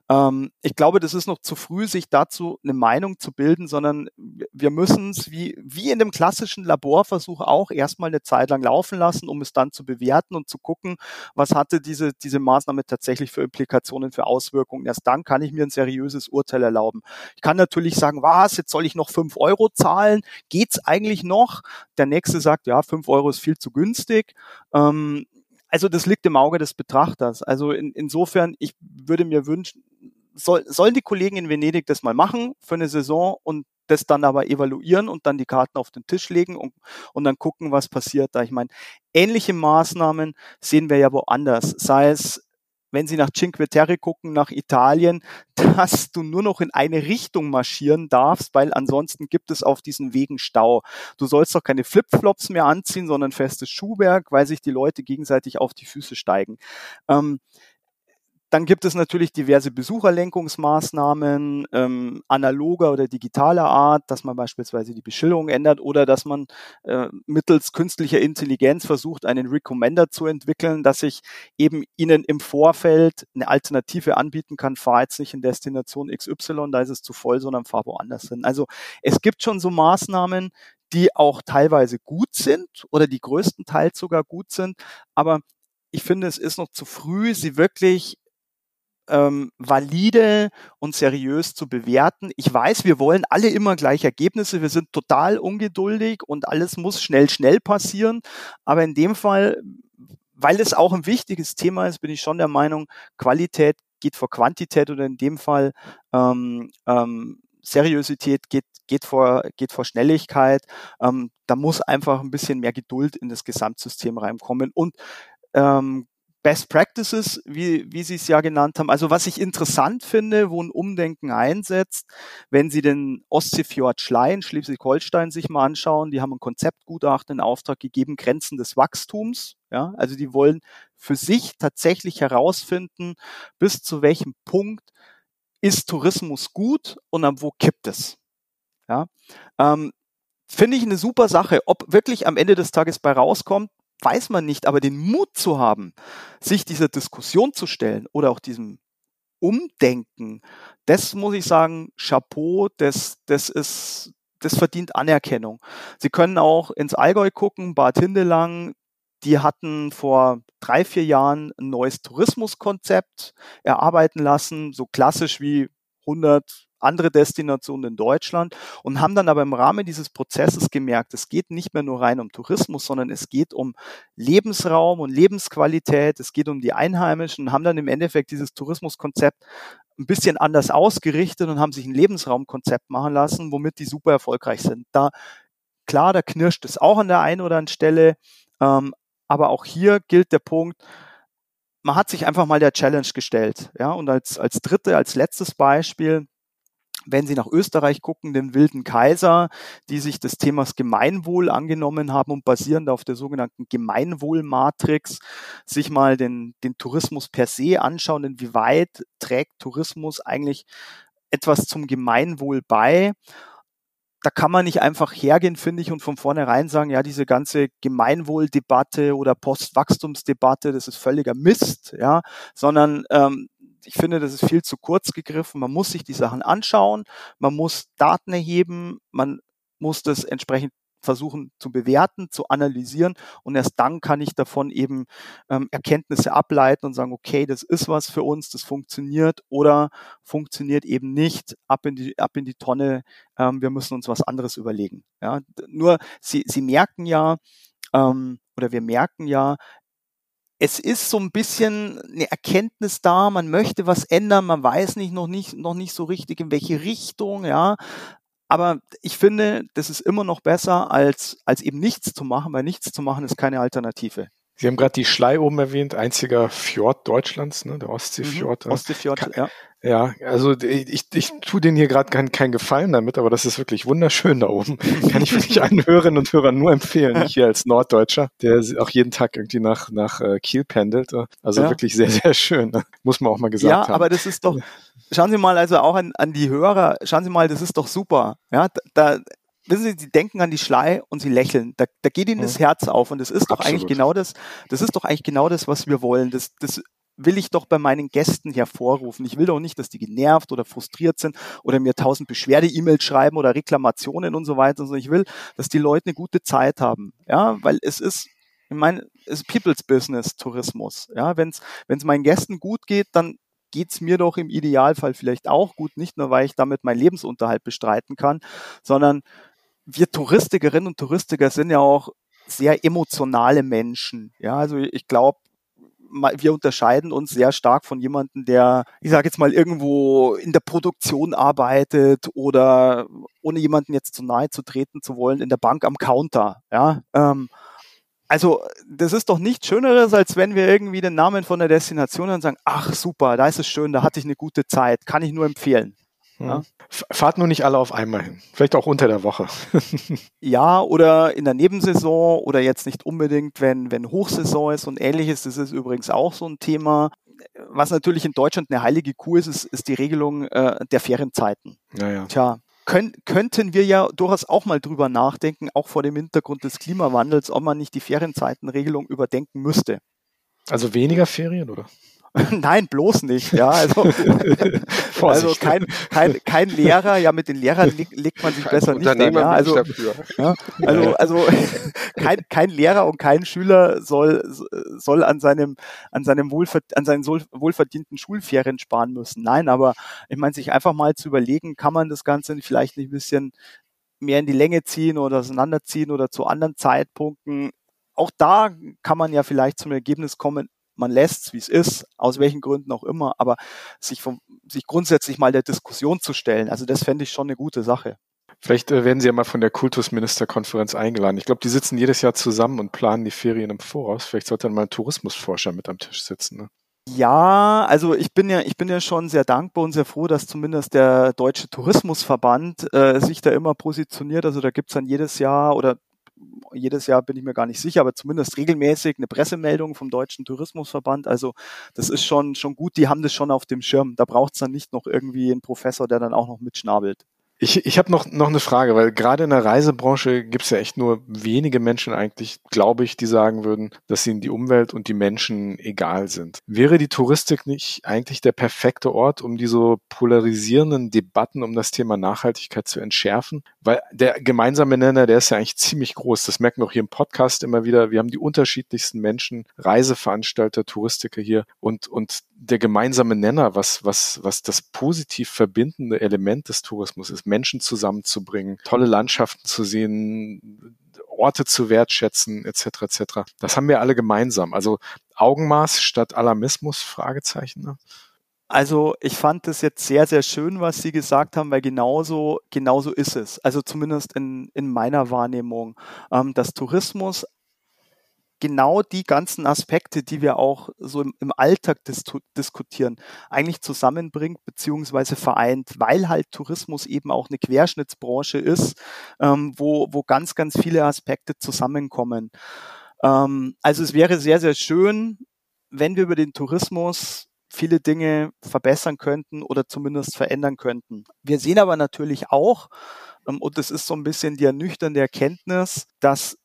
Ähm, ich glaube, das ist noch zu früh, sich dazu eine Meinung zu bilden, sondern wir müssen es wie, wie in dem klassischen Laborversuch auch erstmal eine Zeit lang laufen lassen, um es dann zu bewerten und zu gucken, was hatte diese, diese Maßnahme tatsächlich für Implikationen, für Auswirkungen. Erst dann kann ich mir ein seriöses Urteil erlauben. Ich kann natürlich sagen, was, jetzt soll ich noch 5 Euro zahlen? Geht's eigentlich noch? Der nächste sagt, ja, 5 Euro ist viel zu günstig. Ähm, also das liegt im Auge des Betrachters. Also in, insofern, ich würde mir wünschen, soll, sollen die Kollegen in Venedig das mal machen für eine Saison und das dann aber evaluieren und dann die Karten auf den Tisch legen und, und dann gucken, was passiert da. Ich meine, ähnliche Maßnahmen sehen wir ja woanders. Sei es wenn Sie nach Cinque Terre gucken, nach Italien, dass du nur noch in eine Richtung marschieren darfst, weil ansonsten gibt es auf diesen Wegen Stau. Du sollst doch keine Flipflops mehr anziehen, sondern festes Schuhwerk, weil sich die Leute gegenseitig auf die Füße steigen. Ähm, dann gibt es natürlich diverse Besucherlenkungsmaßnahmen ähm, analoger oder digitaler Art, dass man beispielsweise die Beschilderung ändert oder dass man äh, mittels künstlicher Intelligenz versucht, einen Recommender zu entwickeln, dass ich eben Ihnen im Vorfeld eine Alternative anbieten kann. Fahr jetzt nicht in Destination XY, da ist es zu voll, sondern fahr woanders hin. Also es gibt schon so Maßnahmen, die auch teilweise gut sind oder die größtenteils sogar gut sind, aber ich finde, es ist noch zu früh, sie wirklich ähm, valide und seriös zu bewerten. Ich weiß, wir wollen alle immer gleich Ergebnisse, wir sind total ungeduldig und alles muss schnell, schnell passieren. Aber in dem Fall, weil es auch ein wichtiges Thema ist, bin ich schon der Meinung, Qualität geht vor Quantität oder in dem Fall ähm, ähm, Seriosität geht, geht, vor, geht vor Schnelligkeit. Ähm, da muss einfach ein bisschen mehr Geduld in das Gesamtsystem reinkommen und ähm, Best Practices, wie, wie Sie es ja genannt haben. Also was ich interessant finde, wo ein Umdenken einsetzt, wenn Sie den Ostseefjord Schleien, Schleswig-Holstein sich mal anschauen, die haben ein Konzeptgutachten in Auftrag gegeben, Grenzen des Wachstums. Ja, also die wollen für sich tatsächlich herausfinden, bis zu welchem Punkt ist Tourismus gut und ab wo kippt es. Ja, ähm, finde ich eine super Sache. Ob wirklich am Ende des Tages bei rauskommt, weiß man nicht, aber den Mut zu haben, sich dieser Diskussion zu stellen oder auch diesem Umdenken, das muss ich sagen, Chapeau, das, das ist, das verdient Anerkennung. Sie können auch ins Allgäu gucken, Bad Hindelang, die hatten vor drei, vier Jahren ein neues Tourismuskonzept erarbeiten lassen, so klassisch wie 100 andere Destinationen in Deutschland und haben dann aber im Rahmen dieses Prozesses gemerkt, es geht nicht mehr nur rein um Tourismus, sondern es geht um Lebensraum und Lebensqualität, es geht um die Einheimischen und haben dann im Endeffekt dieses Tourismuskonzept ein bisschen anders ausgerichtet und haben sich ein Lebensraumkonzept machen lassen, womit die super erfolgreich sind. Da klar, da knirscht es auch an der einen oder anderen Stelle, Ähm, aber auch hier gilt der Punkt, man hat sich einfach mal der Challenge gestellt. Ja, und als, als dritte, als letztes Beispiel, wenn Sie nach Österreich gucken, den wilden Kaiser, die sich des Themas Gemeinwohl angenommen haben und basierend auf der sogenannten Gemeinwohlmatrix sich mal den, den Tourismus per se anschauen, inwieweit trägt Tourismus eigentlich etwas zum Gemeinwohl bei? Da kann man nicht einfach hergehen, finde ich, und von vornherein sagen, ja, diese ganze Gemeinwohldebatte oder Postwachstumsdebatte, das ist völliger Mist, ja, sondern ähm, ich finde, das ist viel zu kurz gegriffen. Man muss sich die Sachen anschauen, man muss Daten erheben, man muss das entsprechend versuchen zu bewerten, zu analysieren und erst dann kann ich davon eben ähm, Erkenntnisse ableiten und sagen, okay, das ist was für uns, das funktioniert oder funktioniert eben nicht, ab in die, ab in die Tonne, ähm, wir müssen uns was anderes überlegen. Ja, nur Sie, Sie merken ja, ähm, oder wir merken ja, es ist so ein bisschen eine Erkenntnis da, man möchte was ändern, man weiß nicht noch nicht noch nicht so richtig in welche Richtung, ja. Aber ich finde, das ist immer noch besser, als, als eben nichts zu machen, weil nichts zu machen ist keine Alternative. Sie haben gerade die Schlei oben erwähnt, einziger Fjord Deutschlands, ne, der Ostseefjord. Mhm. Ostseefjord, Kann- ja. Ja, also ich, ich, tue denen hier gerade keinen keinen Gefallen damit, aber das ist wirklich wunderschön da oben. Kann ich wirklich allen Hörerinnen und Hörern nur empfehlen. Ich hier als Norddeutscher, der auch jeden Tag irgendwie nach, nach äh, Kiel pendelt. Also Ja. wirklich sehr, sehr schön. Ne? Muss man auch mal gesagt ja, haben. aber das ist doch, schauen Sie mal also auch an, an die Hörer, schauen Sie mal, das ist doch super. Ja, da wissen Sie, Sie denken an die Schlei und Sie lächeln. Da, da geht Ihnen das Herz auf und das ist doch eigentlich genau das, das ist doch eigentlich genau das, was wir wollen. Das, das will ich doch bei meinen Gästen hervorrufen. Ich will doch nicht, dass die genervt oder frustriert sind oder mir tausend Beschwerde-E-Mails schreiben oder Reklamationen und so weiter, sondern ich will, dass die Leute eine gute Zeit haben. Ja, weil es ist, ich meine, es ist People's Business Tourismus. Ja, wenn es meinen Gästen gut geht, dann geht's mir doch im Idealfall vielleicht auch gut, nicht nur, weil ich damit meinen Lebensunterhalt bestreiten kann, sondern wir Touristikerinnen und Touristiker sind ja auch sehr emotionale Menschen. Ja, also ich glaube, wir unterscheiden uns sehr stark von jemandem, der, ich sage jetzt mal, irgendwo in der Produktion arbeitet oder ohne jemanden jetzt zu nahe zu treten zu wollen, in der Bank am Counter. Ja, ähm, also das ist doch nichts Schöneres, als wenn wir irgendwie den Namen von der Destination und sagen, ach super, da ist es schön, da hatte ich eine gute Zeit, kann ich nur empfehlen. Ja. F- Fahrt nur nicht alle auf einmal hin. Vielleicht auch unter der Woche. Ja, oder in der Nebensaison oder jetzt nicht unbedingt, wenn, wenn Hochsaison ist und ähnliches. Das ist übrigens auch so ein Thema. Was natürlich in Deutschland eine heilige Kuh ist, ist, ist die Regelung äh, der Ferienzeiten. Naja. Tja, können, könnten wir ja durchaus auch mal drüber nachdenken, auch vor dem Hintergrund des Klimawandels, ob man nicht die Ferienzeitenregelung überdenken müsste. Also weniger Ferien, oder? Nein, bloß nicht. Ja, also, also kein, kein, kein Lehrer, ja, mit den Lehrern leg, legt man sich besser nicht an. Unternehmer Ja, also. Ja, also, also kein, kein Lehrer und kein Schüler soll, soll an seinem, an seinem Wohlver an seinen wohlverdienten Schulferien sparen müssen. Nein, aber ich meine, sich einfach mal zu überlegen, kann man das Ganze vielleicht nicht ein bisschen mehr in die Länge ziehen oder auseinanderziehen oder zu anderen Zeitpunkten. Auch da kann man ja vielleicht zum Ergebnis kommen, man lässt es, wie es ist, aus welchen Gründen auch immer, aber sich, vom, sich grundsätzlich mal der Diskussion zu stellen, also das fände ich schon eine gute Sache. Vielleicht äh, werden Sie ja mal von der Kultusministerkonferenz eingeladen. Ich glaube, die sitzen jedes Jahr zusammen und planen die Ferien im Voraus. Vielleicht sollte dann mal ein Tourismusforscher mit am Tisch sitzen. Ne? Ja, also ich bin ja, ich bin ja schon sehr dankbar und sehr froh, dass zumindest der Deutsche Tourismusverband äh, sich da immer positioniert. Also da gibt's dann jedes Jahr oder jedes Jahr bin ich mir gar nicht sicher, aber zumindest regelmäßig eine Pressemeldung vom Deutschen Tourismusverband. Also das ist schon, schon gut, die haben das schon auf dem Schirm. Da braucht's dann nicht noch irgendwie einen Professor, der dann auch noch mitschnabelt. Ich, ich habe noch, noch eine Frage, weil gerade in der Reisebranche gibt's ja echt nur wenige Menschen eigentlich, glaube ich, die sagen würden, dass ihnen die Umwelt und die Menschen egal sind. Wäre die Touristik nicht eigentlich der perfekte Ort, um die so polarisierenden Debatten um das Thema Nachhaltigkeit zu entschärfen? Weil der gemeinsame Nenner, der ist ja eigentlich ziemlich groß. Das merken wir auch hier im Podcast immer wieder. Wir haben die unterschiedlichsten Menschen, Reiseveranstalter, Touristiker hier und, und der gemeinsame Nenner, was, was, was das positiv verbindende Element des Tourismus ist, Menschen zusammenzubringen, tolle Landschaften zu sehen, Orte zu wertschätzen, etc., etc. Das haben wir alle gemeinsam. Also Augenmaß statt Alarmismus, Fragezeichen. Ne? Also ich fand das jetzt sehr, sehr schön, was Sie gesagt haben, weil genauso, genauso ist es. Also zumindest in, in meiner Wahrnehmung, ähm, dass Tourismus genau die ganzen Aspekte, die wir auch so im, im Alltag dis diskutieren, eigentlich zusammenbringt beziehungsweise vereint, weil halt Tourismus eben auch eine Querschnittsbranche ist, ähm, wo, wo ganz, ganz viele Aspekte zusammenkommen. Ähm, also es wäre sehr, sehr schön, wenn wir über den Tourismus viele Dinge verbessern könnten oder zumindest verändern könnten. Wir sehen aber natürlich auch, ähm, und das ist so ein bisschen die ernüchternde Erkenntnis, dass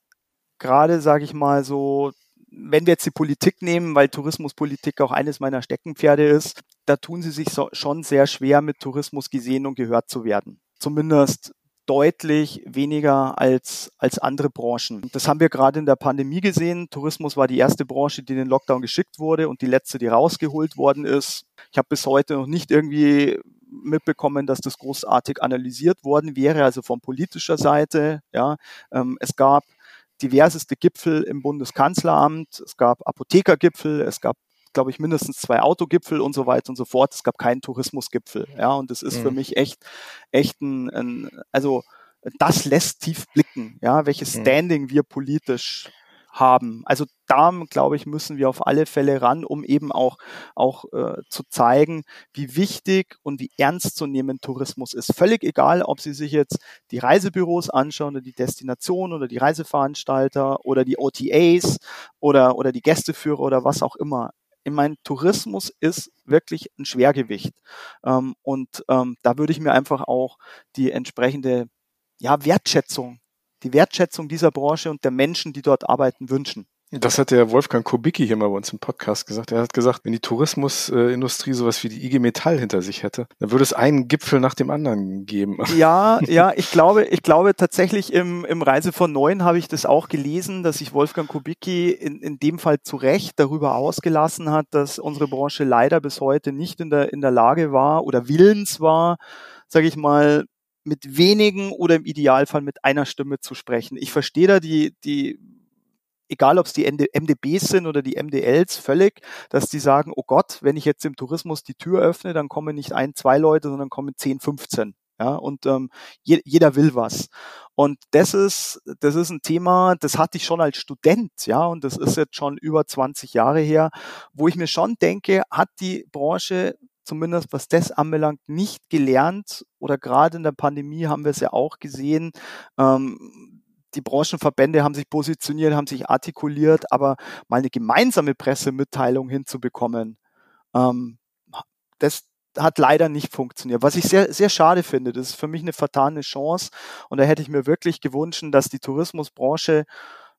gerade, sage ich mal, so, wenn wir jetzt die Politik nehmen, weil Tourismuspolitik auch eines meiner Steckenpferde ist, da tun sie sich so, schon sehr schwer, mit Tourismus gesehen und gehört zu werden. Zumindest deutlich weniger als, als andere Branchen. Das haben wir gerade in der Pandemie gesehen. Tourismus war die erste Branche, die in den Lockdown geschickt wurde und die letzte, die rausgeholt worden ist. Ich habe bis heute noch nicht irgendwie mitbekommen, dass das großartig analysiert worden wäre, also von politischer Seite. Ja, ähm, es gab diverseste Gipfel im Bundeskanzleramt, es gab Apothekergipfel, es gab glaube ich, mindestens zwei Autogipfel und so weiter und so fort. Es gab keinen Tourismusgipfel. Ja, und das ist mhm. für mich echt, echt ein, ein, also das lässt tief blicken, ja, welches mhm. Standing wir politisch haben. Also da, glaube ich, müssen wir auf alle Fälle ran, um eben auch, auch äh, zu zeigen, wie wichtig und wie ernst zu nehmen Tourismus ist. Völlig egal, ob Sie sich jetzt die Reisebüros anschauen oder die Destination oder die Reiseveranstalter oder die OTAs oder, oder die Gästeführer oder was auch immer ich meine, Tourismus ist wirklich ein Schwergewicht. Ähm, und ähm, da würde ich mir einfach auch die entsprechende ja, Wertschätzung, die Wertschätzung dieser Branche und der Menschen, die dort arbeiten, wünschen. Das hat der Wolfgang Kubicki hier mal bei uns im Podcast gesagt. Er hat gesagt, wenn die Tourismusindustrie sowas wie die IG Metall hinter sich hätte, dann würde es einen Gipfel nach dem anderen geben. Ja, ja, ich glaube, ich glaube tatsächlich im, im Reise von Neuen habe ich das auch gelesen, dass sich Wolfgang Kubicki in, in dem Fall zu Recht darüber ausgelassen hat, dass unsere Branche leider bis heute nicht in der, in der Lage war oder willens war, sage ich mal, mit wenigen oder im Idealfall mit einer Stimme zu sprechen. Ich verstehe da die, die egal ob es die MDBs sind oder die MDLs, völlig, dass die sagen, oh Gott, wenn ich jetzt im Tourismus die Tür öffne, dann kommen nicht ein, zwei Leute, sondern kommen 10, 15. Ja, und ähm, je, jeder will was. Und das ist, das ist ein Thema, das hatte ich schon als Student, ja, und das ist jetzt schon über 20 Jahre her, wo ich mir schon denke, hat die Branche zumindest was das anbelangt, nicht gelernt oder gerade in der Pandemie haben wir es ja auch gesehen, ähm, die Branchenverbände haben sich positioniert, haben sich artikuliert, aber mal eine gemeinsame Pressemitteilung hinzubekommen, ähm, das hat leider nicht funktioniert. Was ich sehr, sehr schade finde, das ist für mich eine vertane Chance und da hätte ich mir wirklich gewünscht, dass die Tourismusbranche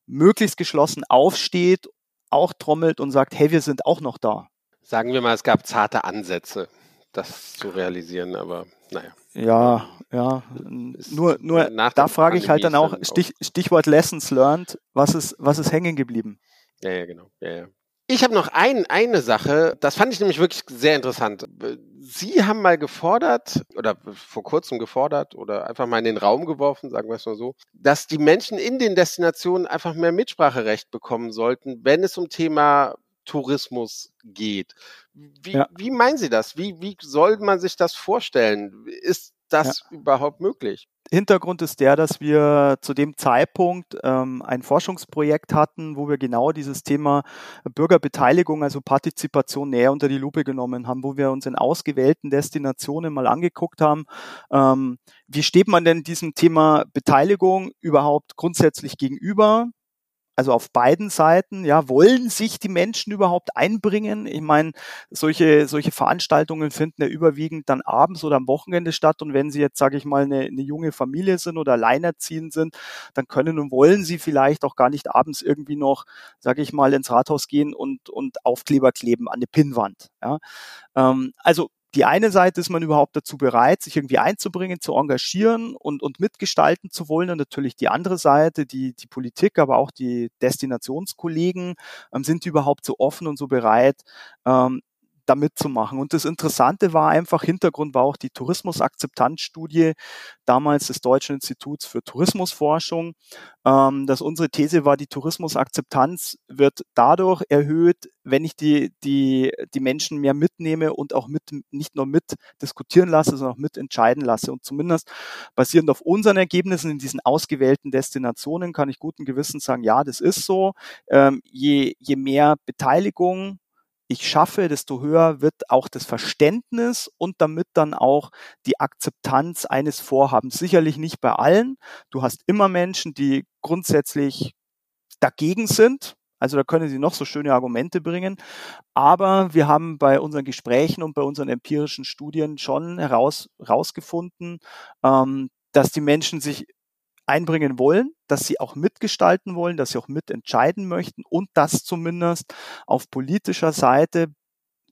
möglichst geschlossen aufsteht, auch trommelt und sagt, hey, wir sind auch noch da. Sagen wir mal, es gab zarte Ansätze, das zu realisieren, aber naja. Ja, ja. Nur, nur da frage ich halt dann auch, Stich, Stichwort Lessons learned, was ist, was ist hängen geblieben? Ja, ja, genau. Ja, ja. Ich habe noch ein, eine Sache, das fand ich nämlich wirklich sehr interessant. Sie haben mal gefordert, oder vor kurzem gefordert, oder einfach mal in den Raum geworfen, sagen wir es mal so, dass die Menschen in den Destinationen einfach mehr Mitspracherecht bekommen sollten, wenn es um Thema Tourismus geht. Wie, ja. wie meinen Sie das? Wie, wie soll man sich das vorstellen? Ist das ja. überhaupt möglich? Hintergrund ist der, dass wir zu dem Zeitpunkt ähm, ein Forschungsprojekt hatten, wo wir genau dieses Thema Bürgerbeteiligung, also Partizipation näher unter die Lupe genommen haben, wo wir uns in ausgewählten Destinationen mal angeguckt haben, ähm, wie steht man denn diesem Thema Beteiligung überhaupt grundsätzlich gegenüber? Also auf beiden Seiten, ja, wollen sich die Menschen überhaupt einbringen? Ich meine, solche, solche Veranstaltungen finden ja überwiegend dann abends oder am Wochenende statt. Und wenn Sie jetzt, sage ich mal, eine, eine junge Familie sind oder alleinerziehend sind, dann können und wollen Sie vielleicht auch gar nicht abends irgendwie noch, sage ich mal, ins Rathaus gehen und, und Aufkleber kleben an eine Pinnwand. Ja? Ähm, also die eine Seite ist man überhaupt dazu bereit, sich irgendwie einzubringen, zu engagieren und, und mitgestalten zu wollen. Und natürlich die andere Seite, die, die Politik, aber auch die Destinationskollegen, ähm, sind überhaupt so offen und so bereit, ähm, da mitzumachen. Und das Interessante war einfach, Hintergrund war auch die Tourismusakzeptanzstudie damals des Deutschen Instituts für Tourismusforschung, ähm, dass unsere These war, die Tourismusakzeptanz wird dadurch erhöht, wenn ich die, die, die Menschen mehr mitnehme und auch mit, nicht nur mit diskutieren lasse, sondern auch mit entscheiden lasse. Und zumindest basierend auf unseren Ergebnissen in diesen ausgewählten Destinationen kann ich guten Gewissens sagen, ja, das ist so. Ähm, je, je mehr Beteiligung ich schaffe, desto höher wird auch das Verständnis und damit dann auch die Akzeptanz eines Vorhabens. Sicherlich nicht bei allen. Du hast immer Menschen, die grundsätzlich dagegen sind. Also da können sie noch so schöne Argumente bringen. Aber wir haben bei unseren Gesprächen und bei unseren empirischen Studien schon heraus, herausgefunden, ähm, dass die Menschen sich einbringen wollen, dass sie auch mitgestalten wollen, dass sie auch mitentscheiden möchten und dass zumindest auf politischer Seite,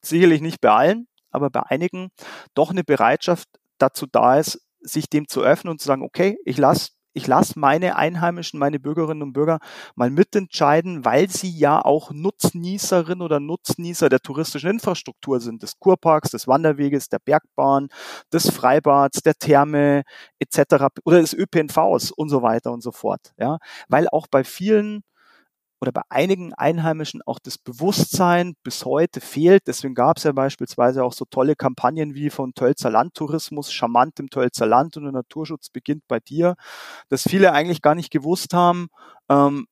sicherlich nicht bei allen, aber bei einigen, doch eine Bereitschaft dazu da ist, sich dem zu öffnen und zu sagen, okay, ich lasse ich lasse meine Einheimischen, meine Bürgerinnen und Bürger mal mitentscheiden, weil sie ja auch Nutznießerin oder Nutznießer der touristischen Infrastruktur sind, des Kurparks, des Wanderweges, der Bergbahn, des Freibads, der Therme etc. oder des ÖPNVs und so weiter und so fort. Ja, weil auch bei vielen oder bei einigen Einheimischen auch das Bewusstsein bis heute fehlt. Deswegen gab es ja beispielsweise auch so tolle Kampagnen wie von Tölzer Landtourismus, charmant im Tölzer Land und der Naturschutz beginnt bei dir, dass viele eigentlich gar nicht gewusst haben, ähm,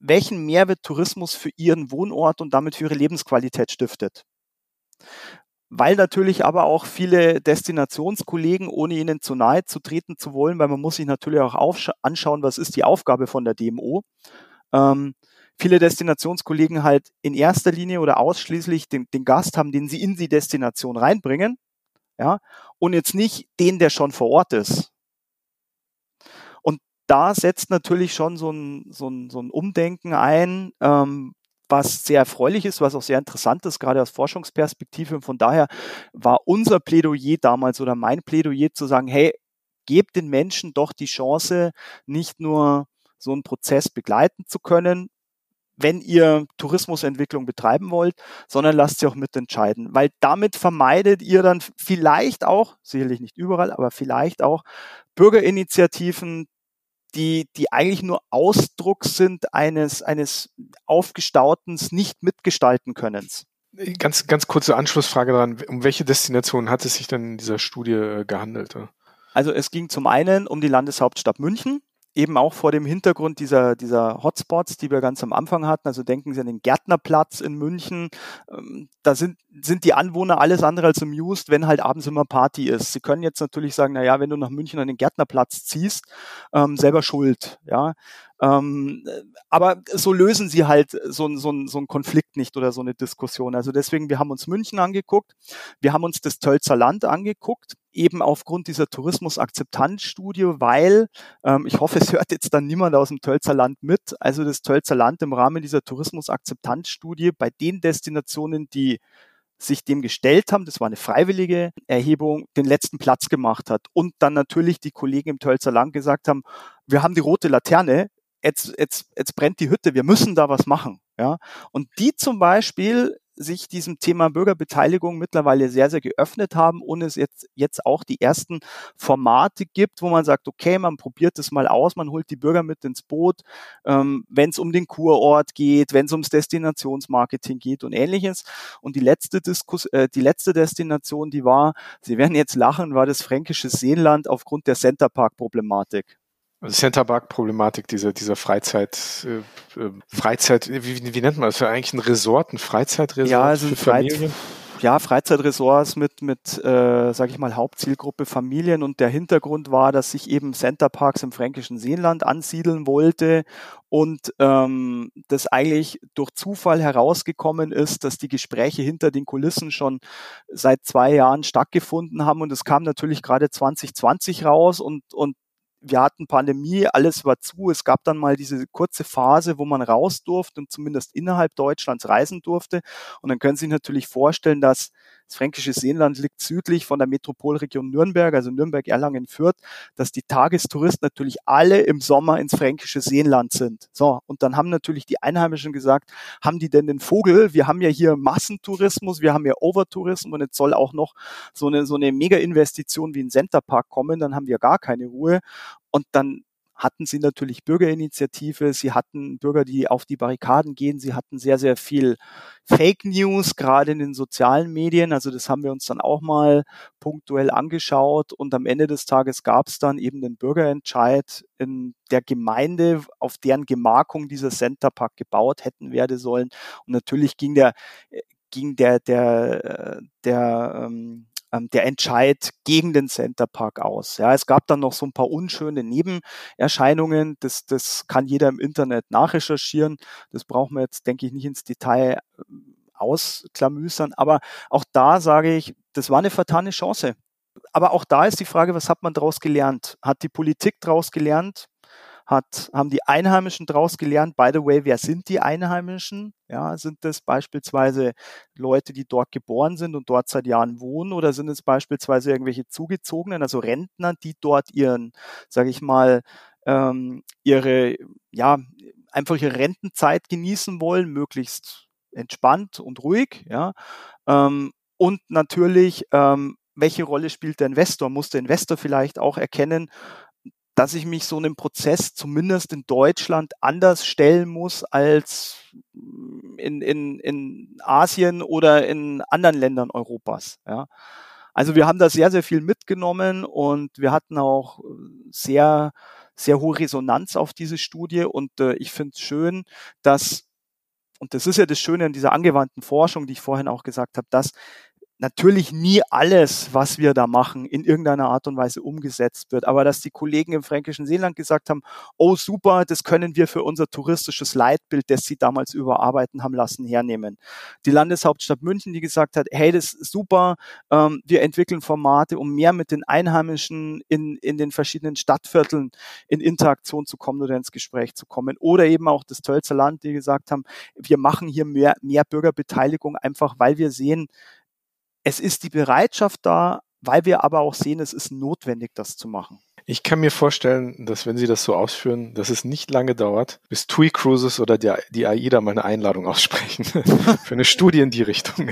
welchen Mehrwert Tourismus für ihren Wohnort und damit für ihre Lebensqualität stiftet. Weil natürlich aber auch viele Destinationskollegen, ohne ihnen zu nahe zu treten zu wollen, weil man muss sich natürlich auch anschauen, was ist die Aufgabe von der DMO ähm, viele Destinationskollegen halt in erster Linie oder ausschließlich den, den Gast haben, den sie in die Destination reinbringen, ja, und jetzt nicht den, der schon vor Ort ist. Und da setzt natürlich schon so ein, so ein, so ein Umdenken ein, ähm, was sehr erfreulich ist, was auch sehr interessant ist, gerade aus Forschungsperspektive. Und von daher war unser Plädoyer damals oder mein Plädoyer zu sagen, hey, gebt den Menschen doch die Chance, nicht nur so einen Prozess begleiten zu können, wenn ihr Tourismusentwicklung betreiben wollt, sondern lasst sie auch mitentscheiden, weil damit vermeidet ihr dann vielleicht auch, sicherlich nicht überall, aber vielleicht auch Bürgerinitiativen, die, die eigentlich nur Ausdruck sind eines, eines aufgestauten, nicht mitgestalten Könnens. Ganz, ganz kurze Anschlussfrage daran. Um welche Destination hat es sich denn in dieser Studie äh, gehandelt? Also es ging zum einen um die Landeshauptstadt München eben auch vor dem Hintergrund dieser, dieser Hotspots, die wir ganz am Anfang hatten. Also denken Sie an den Gärtnerplatz in München. Ähm, da sind, sind die Anwohner alles andere als amused, wenn halt abends immer Party ist. Sie können jetzt natürlich sagen, na ja, wenn du nach München an den Gärtnerplatz ziehst, ähm, selber schuld, ja. Ähm, aber so lösen sie halt so, so, so einen Konflikt nicht oder so eine Diskussion. Also deswegen, wir haben uns München angeguckt, wir haben uns das Tölzer Land angeguckt, eben aufgrund dieser Tourismusakzeptanzstudie, weil, ähm, ich hoffe, es hört jetzt dann niemand aus dem Tölzer Land mit, also das Tölzer Land im Rahmen dieser Tourismusakzeptanzstudie bei den Destinationen, die sich dem gestellt haben, das war eine freiwillige Erhebung, den letzten Platz gemacht hat. Und dann natürlich die Kollegen im Tölzer Land gesagt haben, wir haben die rote Laterne, jetzt, jetzt, jetzt brennt die Hütte, wir müssen da was machen. Ja? Und die zum Beispiel sich diesem Thema Bürgerbeteiligung mittlerweile sehr, sehr geöffnet haben und es jetzt, jetzt auch die ersten Formate gibt, wo man sagt, okay, man probiert es mal aus, man holt die Bürger mit ins Boot, ähm, wenn es um den Kurort geht, wenn es ums Destinationsmarketing geht und ähnliches. Und die letzte Diskus äh, die letzte Destination, die war, Sie werden jetzt lachen, war das fränkische Seenland aufgrund der Centerpark-Problematik. Also Centerpark-Problematik, dieser, dieser Freizeit, äh, äh, Freizeit, wie, wie nennt man das? Für eigentlich ein Resort, ein Freizeitresort ja, also für Familien? ja, Freizeitresorts mit, mit äh, sage ich mal, Hauptzielgruppe Familien. Und der Hintergrund war, dass sich eben Centerparks im fränkischen Seenland ansiedeln wollte und ähm, das eigentlich durch Zufall herausgekommen ist, dass die Gespräche hinter den Kulissen schon seit zwei Jahren stattgefunden haben. Und es kam natürlich gerade 2020 raus und, und wir hatten Pandemie, alles war zu. Es gab dann mal diese kurze Phase, wo man raus durfte und zumindest innerhalb Deutschlands reisen durfte. Und dann können Sie sich natürlich vorstellen, dass das fränkische Seenland liegt südlich von der Metropolregion Nürnberg, also Nürnberg, Erlangen, Fürth, dass die Tagestouristen natürlich alle im Sommer ins fränkische Seenland sind. So, und dann haben natürlich die Einheimischen gesagt, haben die denn den Vogel? Wir haben ja hier Massentourismus, wir haben ja Overtourismus und jetzt soll auch noch so eine, so eine Mega-Investition wie ein Centerpark kommen, dann haben wir gar keine Ruhe. Und dann hatten sie natürlich Bürgerinitiative, sie hatten Bürger, die auf die Barrikaden gehen, sie hatten sehr, sehr viel Fake News, gerade in den sozialen Medien. Also das haben wir uns dann auch mal punktuell angeschaut und am Ende des Tages gab es dann eben den Bürgerentscheid in der Gemeinde, auf deren Gemarkung dieser Centerpark gebaut hätten werden sollen. Und natürlich ging der ging der der der ähm, ähm, der Entscheid gegen den Center Park aus. Ja, es gab dann noch so ein paar unschöne Nebenerscheinungen. Das, das kann jeder im Internet nachrecherchieren. Das brauchen wir jetzt, denke ich, nicht ins Detail äh, ausklamüsern. Aber auch da sage ich, das war eine vertane Chance. Aber auch da ist die Frage, was hat man daraus gelernt? Hat die Politik daraus gelernt? Hat, haben die Einheimischen daraus gelernt. By the way, wer sind die Einheimischen? Ja, sind das beispielsweise Leute, die dort geboren sind und dort seit Jahren wohnen oder sind es beispielsweise irgendwelche Zugezogenen, also Rentner, die dort ihren, sage ich mal, ähm, ihre, ja, einfach ihre Rentenzeit genießen wollen, möglichst entspannt und ruhig, ja. Ähm, und natürlich, ähm, welche Rolle spielt der Investor? Muss der Investor vielleicht auch erkennen, dass ich mich so einem Prozess zumindest in Deutschland anders stellen muss als in, in, in Asien oder in anderen Ländern Europas. Ja. Also wir haben da sehr, sehr viel mitgenommen und wir hatten auch sehr, sehr hohe Resonanz auf diese Studie und äh, ich finde es schön, dass, und das ist ja das Schöne an dieser angewandten Forschung, die ich vorhin auch gesagt habe, dass natürlich nie alles, was wir da machen, in irgendeiner Art und Weise umgesetzt wird. Aber dass die Kollegen im Fränkischen Seeland gesagt haben, oh super, das können wir für unser touristisches Leitbild, das sie damals überarbeiten haben lassen, hernehmen. Die Landeshauptstadt München, die gesagt hat, hey, das ist super, ähm, wir entwickeln Formate, um mehr mit den Einheimischen in, in den verschiedenen Stadtvierteln in Interaktion zu kommen oder ins Gespräch zu kommen. Oder eben auch das Tölzer Land, die gesagt haben, wir machen hier mehr, mehr Bürgerbeteiligung, einfach weil wir sehen, es ist die Bereitschaft da, weil wir aber auch sehen, es ist notwendig, das zu machen. Ich kann mir vorstellen, dass wenn Sie das so ausführen, dass es nicht lange dauert, bis TUI Cruises oder die, die AIDA mal eine Einladung aussprechen für eine Studie in die Richtung.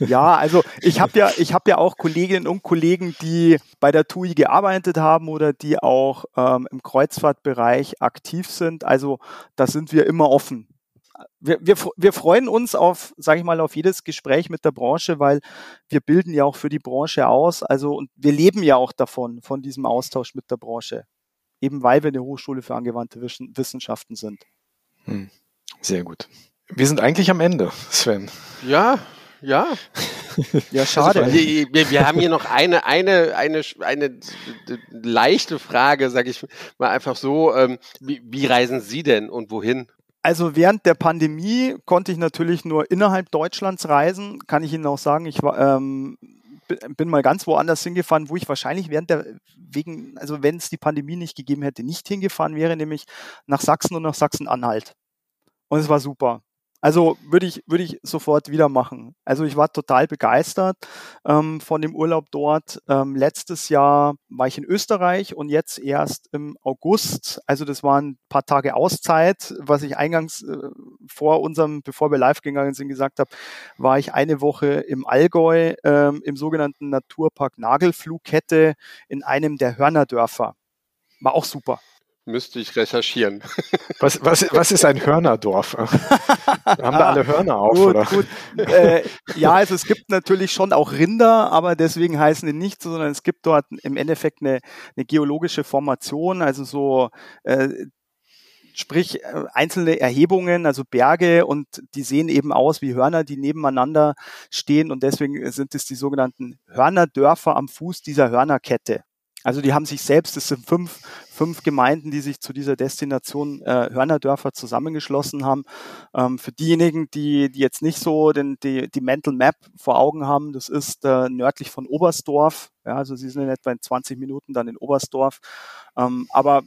Ja, also ich habe ja, ich habe ja auch Kolleginnen und Kollegen, die bei der TUI gearbeitet haben oder die auch ähm, im Kreuzfahrtbereich aktiv sind. Also da sind wir immer offen wir, wir, wir freuen uns auf, sage ich mal, auf jedes Gespräch mit der Branche, weil wir bilden ja auch für die Branche aus. Also und wir leben ja auch davon, von diesem Austausch mit der Branche. Eben weil wir eine Hochschule für angewandte Wissenschaften sind. Hm. Sehr gut. Wir sind eigentlich am Ende, Sven. Ja, ja. Ja, schade. Also, wir, wir, haben hier noch eine, eine, eine, eine leichte Frage, sage ich mal einfach so. Ähm, wie, wie reisen Sie denn und wohin? Also während der Pandemie konnte ich natürlich nur innerhalb Deutschlands reisen. Kann ich Ihnen auch sagen, ich war, ähm, bin mal ganz woanders hingefahren, wo ich wahrscheinlich während der wegen, also wenn es die Pandemie nicht gegeben hätte, nicht hingefahren wäre, nämlich nach Sachsen und nach Sachsen-Anhalt. Und es war super. Also würde ich, würde ich sofort wieder machen. Also ich war total begeistert ähm, von dem Urlaub dort. Ähm, letztes Jahr war ich in Österreich und jetzt erst im August. Also das waren ein paar Tage Auszeit, was ich eingangs äh, vor unserem, bevor wir live gegangen sind, gesagt habe, war ich eine Woche im Allgäu ähm, im sogenannten Naturpark Nagelflughette in einem der Hörnerdörfer. War auch super. Müsste ich recherchieren. Was, was, was ist ein Hörnerdorf? Haben da alle Hörner auf? Gut, oder? gut. Äh, ja, also es gibt natürlich schon auch Rinder, aber deswegen heißen die nicht so, sondern es gibt dort im Endeffekt eine, eine geologische Formation, also so äh, sprich äh, einzelne Erhebungen, also Berge und die sehen eben aus wie Hörner, die nebeneinander stehen und deswegen sind es die sogenannten Hörnerdörfer am Fuß dieser Hörnerkette. Also die haben sich selbst, es sind fünf, fünf Gemeinden, die sich zu dieser Destination äh, Hörnerdörfer zusammengeschlossen haben. Ähm, für diejenigen, die, die jetzt nicht so den, die, die Mental Map vor Augen haben, das ist äh, nördlich von Oberstdorf. Ja, also sie sind in etwa in 20 Minuten dann in Oberstdorf. Ähm, aber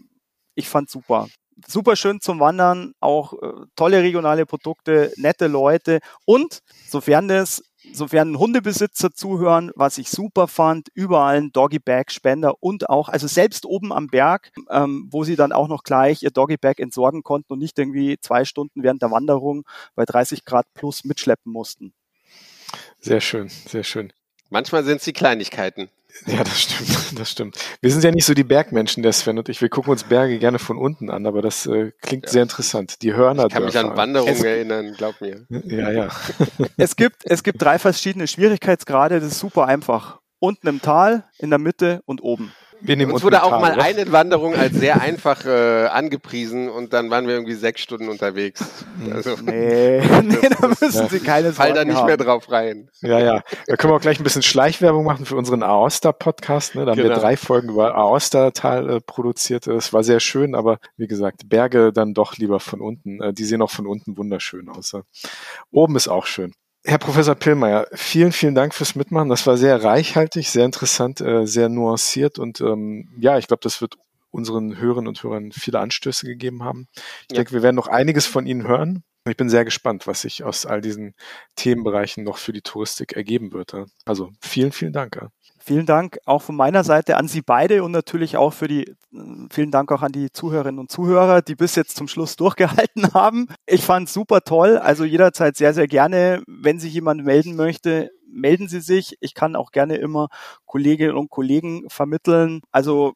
ich fand super. Super schön zum Wandern, auch äh, tolle regionale Produkte, nette Leute und sofern das sofern Hundebesitzer zuhören, was ich super fand, überall ein Doggy Bag Spender und auch, also selbst oben am Berg, ähm, wo sie dann auch noch gleich ihr Doggy Bag entsorgen konnten und nicht irgendwie zwei Stunden während der Wanderung bei 30 Grad plus mitschleppen mussten. Sehr schön, sehr schön. Manchmal sind es die Kleinigkeiten. Ja, das stimmt, das stimmt. Wir sind ja nicht so die Bergmenschen, der Sven und ich. Wir gucken uns Berge gerne von unten an, aber das äh, klingt Ja. sehr interessant. Die Hörner. Ich kann mich an Wanderungen Es- erinnern, glaub mir. Ja, ja. Es gibt, es gibt drei verschiedene Schwierigkeitsgrade, das ist super einfach. Unten im Tal, in der Mitte und oben. Wir nehmen Uns unten wurde auch mal oder? eine Wanderung als sehr einfach äh, angepriesen und dann waren wir irgendwie sechs Stunden unterwegs. Also Nee, nee da müssen. Sie keine fall Sorgen da nicht haben. mehr drauf rein. Ja, ja. Da können wir auch gleich ein bisschen Schleichwerbung machen für unseren Aosta-Podcast. Ne? Da haben wir Genau. drei Folgen über Aosta-Tal äh, produziert. Es war sehr schön, aber wie gesagt, Berge dann doch lieber von unten. Äh, die sehen auch von unten wunderschön aus. Oben ist auch schön. Herr Professor Pillmeier, vielen, vielen Dank fürs Mitmachen. Das war sehr reichhaltig, sehr interessant, äh, sehr nuanciert und ähm, ja, ich glaube, das wird unseren Hörerinnen und Hörern viele Anstöße gegeben haben. Ich Ja. denke, wir werden noch einiges von Ihnen hören. Ich bin sehr gespannt, was sich aus all diesen Themenbereichen noch für die Touristik ergeben wird. Also vielen, vielen Dank. Vielen Dank auch von meiner Seite an Sie beide und natürlich auch für die, vielen Dank auch an die Zuhörerinnen und Zuhörer, die bis jetzt zum Schluss durchgehalten haben. Ich fand es super toll, also jederzeit sehr, sehr gerne. Wenn sich jemand melden möchte, melden Sie sich. Ich kann auch gerne immer Kolleginnen und Kollegen vermitteln. Also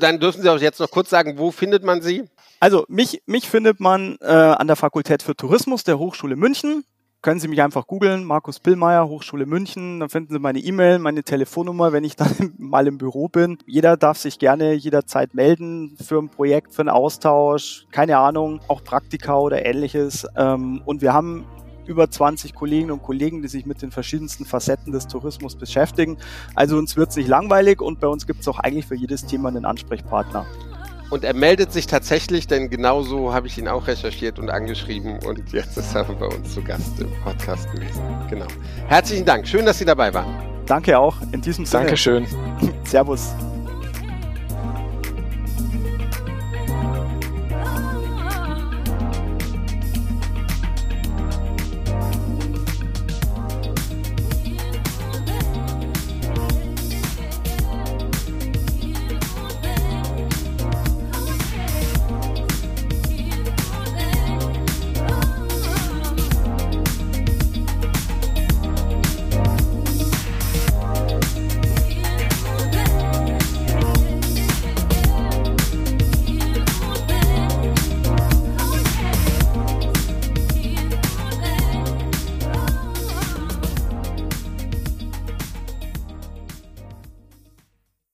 Dann dürfen Sie auch jetzt noch kurz sagen, wo findet man Sie? Also mich, mich findet man äh, an der Fakultät für Tourismus der Hochschule München. Können Sie mich einfach googeln, Markus Pillmeier, Hochschule München. Dann finden Sie meine E-Mail, meine Telefonnummer, wenn ich dann mal im Büro bin. Jeder darf sich gerne jederzeit melden für ein Projekt, für einen Austausch, keine Ahnung, auch Praktika oder ähnliches. Ähm, und wir haben über 20 Kolleginnen und Kollegen, die sich mit den verschiedensten Facetten des Tourismus beschäftigen. Also uns wird's nicht langweilig und bei uns gibt's auch eigentlich für jedes Thema einen Ansprechpartner. Und er meldet sich tatsächlich, denn genauso habe ich ihn auch recherchiert und angeschrieben und jetzt ist er bei uns zu Gast im Podcast gewesen. Genau. Herzlichen Dank. Schön, dass Sie dabei waren. Danke auch in diesem Sinne. Dankeschön. Servus.